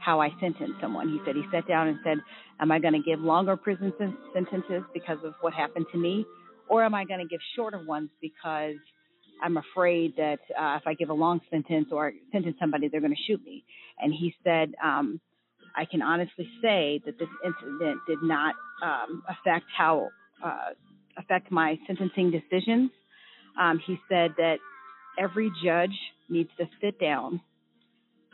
Speaker 2: how I sentence someone?" He said he sat down and said, "Am I going to give longer prison sen- sentences because of what happened to me, or am I going to give shorter ones because?" I'm afraid that uh, if I give a long sentence or sentence somebody, they're going to shoot me. And he said, um, I can honestly say that this incident did not um, affect how uh, affect my sentencing decisions. Um, he said that every judge needs to sit down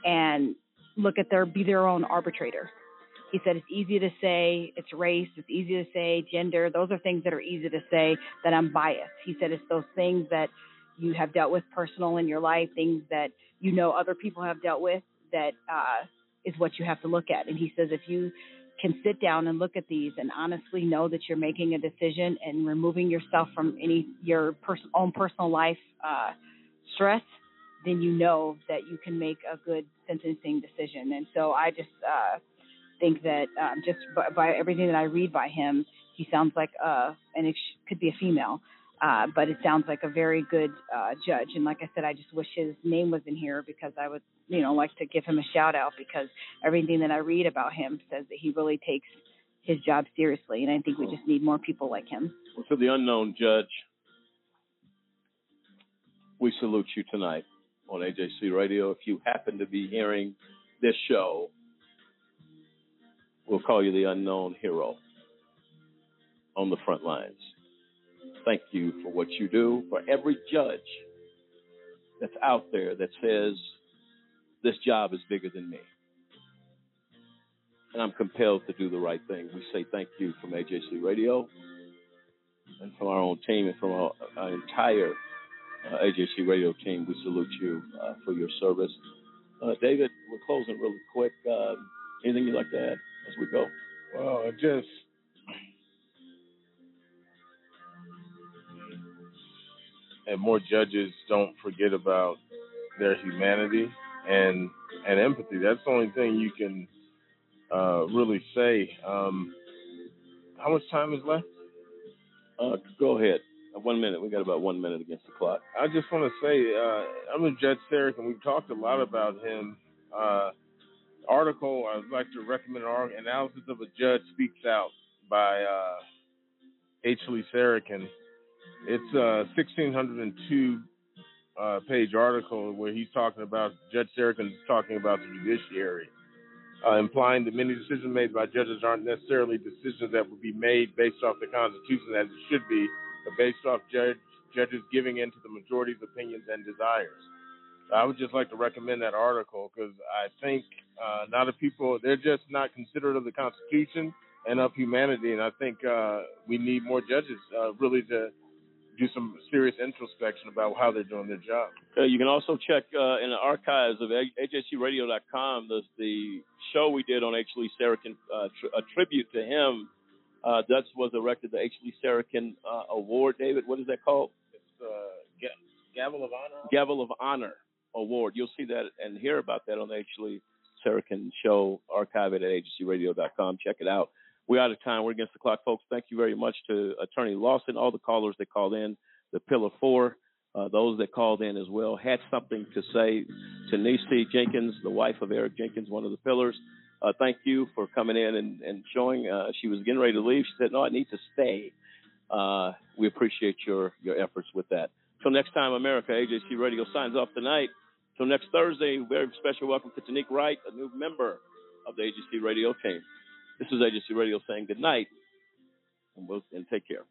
Speaker 2: and look at their be their own arbitrator. He said it's easy to say it's race, it's easy to say gender. Those are things that are easy to say that I'm biased. He said it's those things that you have dealt with personal in your life, things that you know other people have dealt with that uh, is what you have to look at. And he says if you can sit down and look at these and honestly know that you're making a decision and removing yourself from any your pers- own personal life uh, stress, then you know that you can make a good sentencing decision. And so I just uh, think that um, just by, by everything that I read by him, he sounds like uh, and it sh- could be a female. Uh, but it sounds like a very good uh, judge, and like I said, I just wish his name was in here because I would, you know, like to give him a shout out because everything that I read about him says that he really takes his job seriously, and I think we just need more people like him.
Speaker 1: Well, to the unknown judge, we salute you tonight on AJC Radio. If you happen to be hearing this show, we'll call you the unknown hero on the front lines. Thank you for what you do for every judge that's out there that says this job is bigger than me. And I'm compelled to do the right thing. We say thank you from AJC Radio and from our own team and from our, our entire uh, AJC Radio team. We salute you uh, for your service. Uh, David, we're closing really quick. Uh, anything you'd like to add as we go?
Speaker 4: Well, just and more judges don't forget about their humanity and and empathy. That's the only thing you can uh, really say. Um, how much time is left?
Speaker 1: Uh, go ahead. Uh, one minute. We got about one minute against the clock.
Speaker 4: I just want to say uh, I'm with Judge Sarek, and we've talked a lot about him. Uh, article I'd like to recommend an analysis of a judge speaks out by uh, H. Lee Sarokin. It's a 1602 uh, page article where he's talking about Judge Sarokin is talking about the judiciary, uh, implying that many decisions made by judges aren't necessarily decisions that would be made based off the Constitution as it should be, but based off judge, judges giving in to the majority's opinions and desires. I would just like to recommend that article because I think uh, a lot of people they're just not considerate of the Constitution and of humanity, and I think uh, we need more judges uh, really to do some serious introspection about how they're doing their job.
Speaker 1: Uh, you can also check uh, in the archives of AJCRadio.com the, the show we did on H. Lee Sarokin, uh, tr- a tribute to him. Uh, that was erected the H. Lee Sarokin uh, Award. David, what is that called?
Speaker 4: It's the uh, Gavel of Honor.
Speaker 1: Gavel of Honor Award. You'll see that and hear about that on the H. Lee Sarokin show. Archive it at AJCRadio.com. Check it out. We're out of time. We're against the clock, folks. Thank you very much to Attorney Lawson, all the callers that called in, the Pillar Four, uh, those that called in as well, had something to say to Nisi Jenkins, the wife of Eric Jenkins, one of the pillars. Uh, thank you for coming in and, and showing. Uh, she was getting ready to leave. She said, "No, I need to stay." Uh, we appreciate your your efforts with that. Till next time, America. AJC Radio signs off tonight. Till next Thursday, very special welcome to Tanique Wright, a new member of the AJC Radio team. This is AJC Radio saying good night and, we'll, and take care.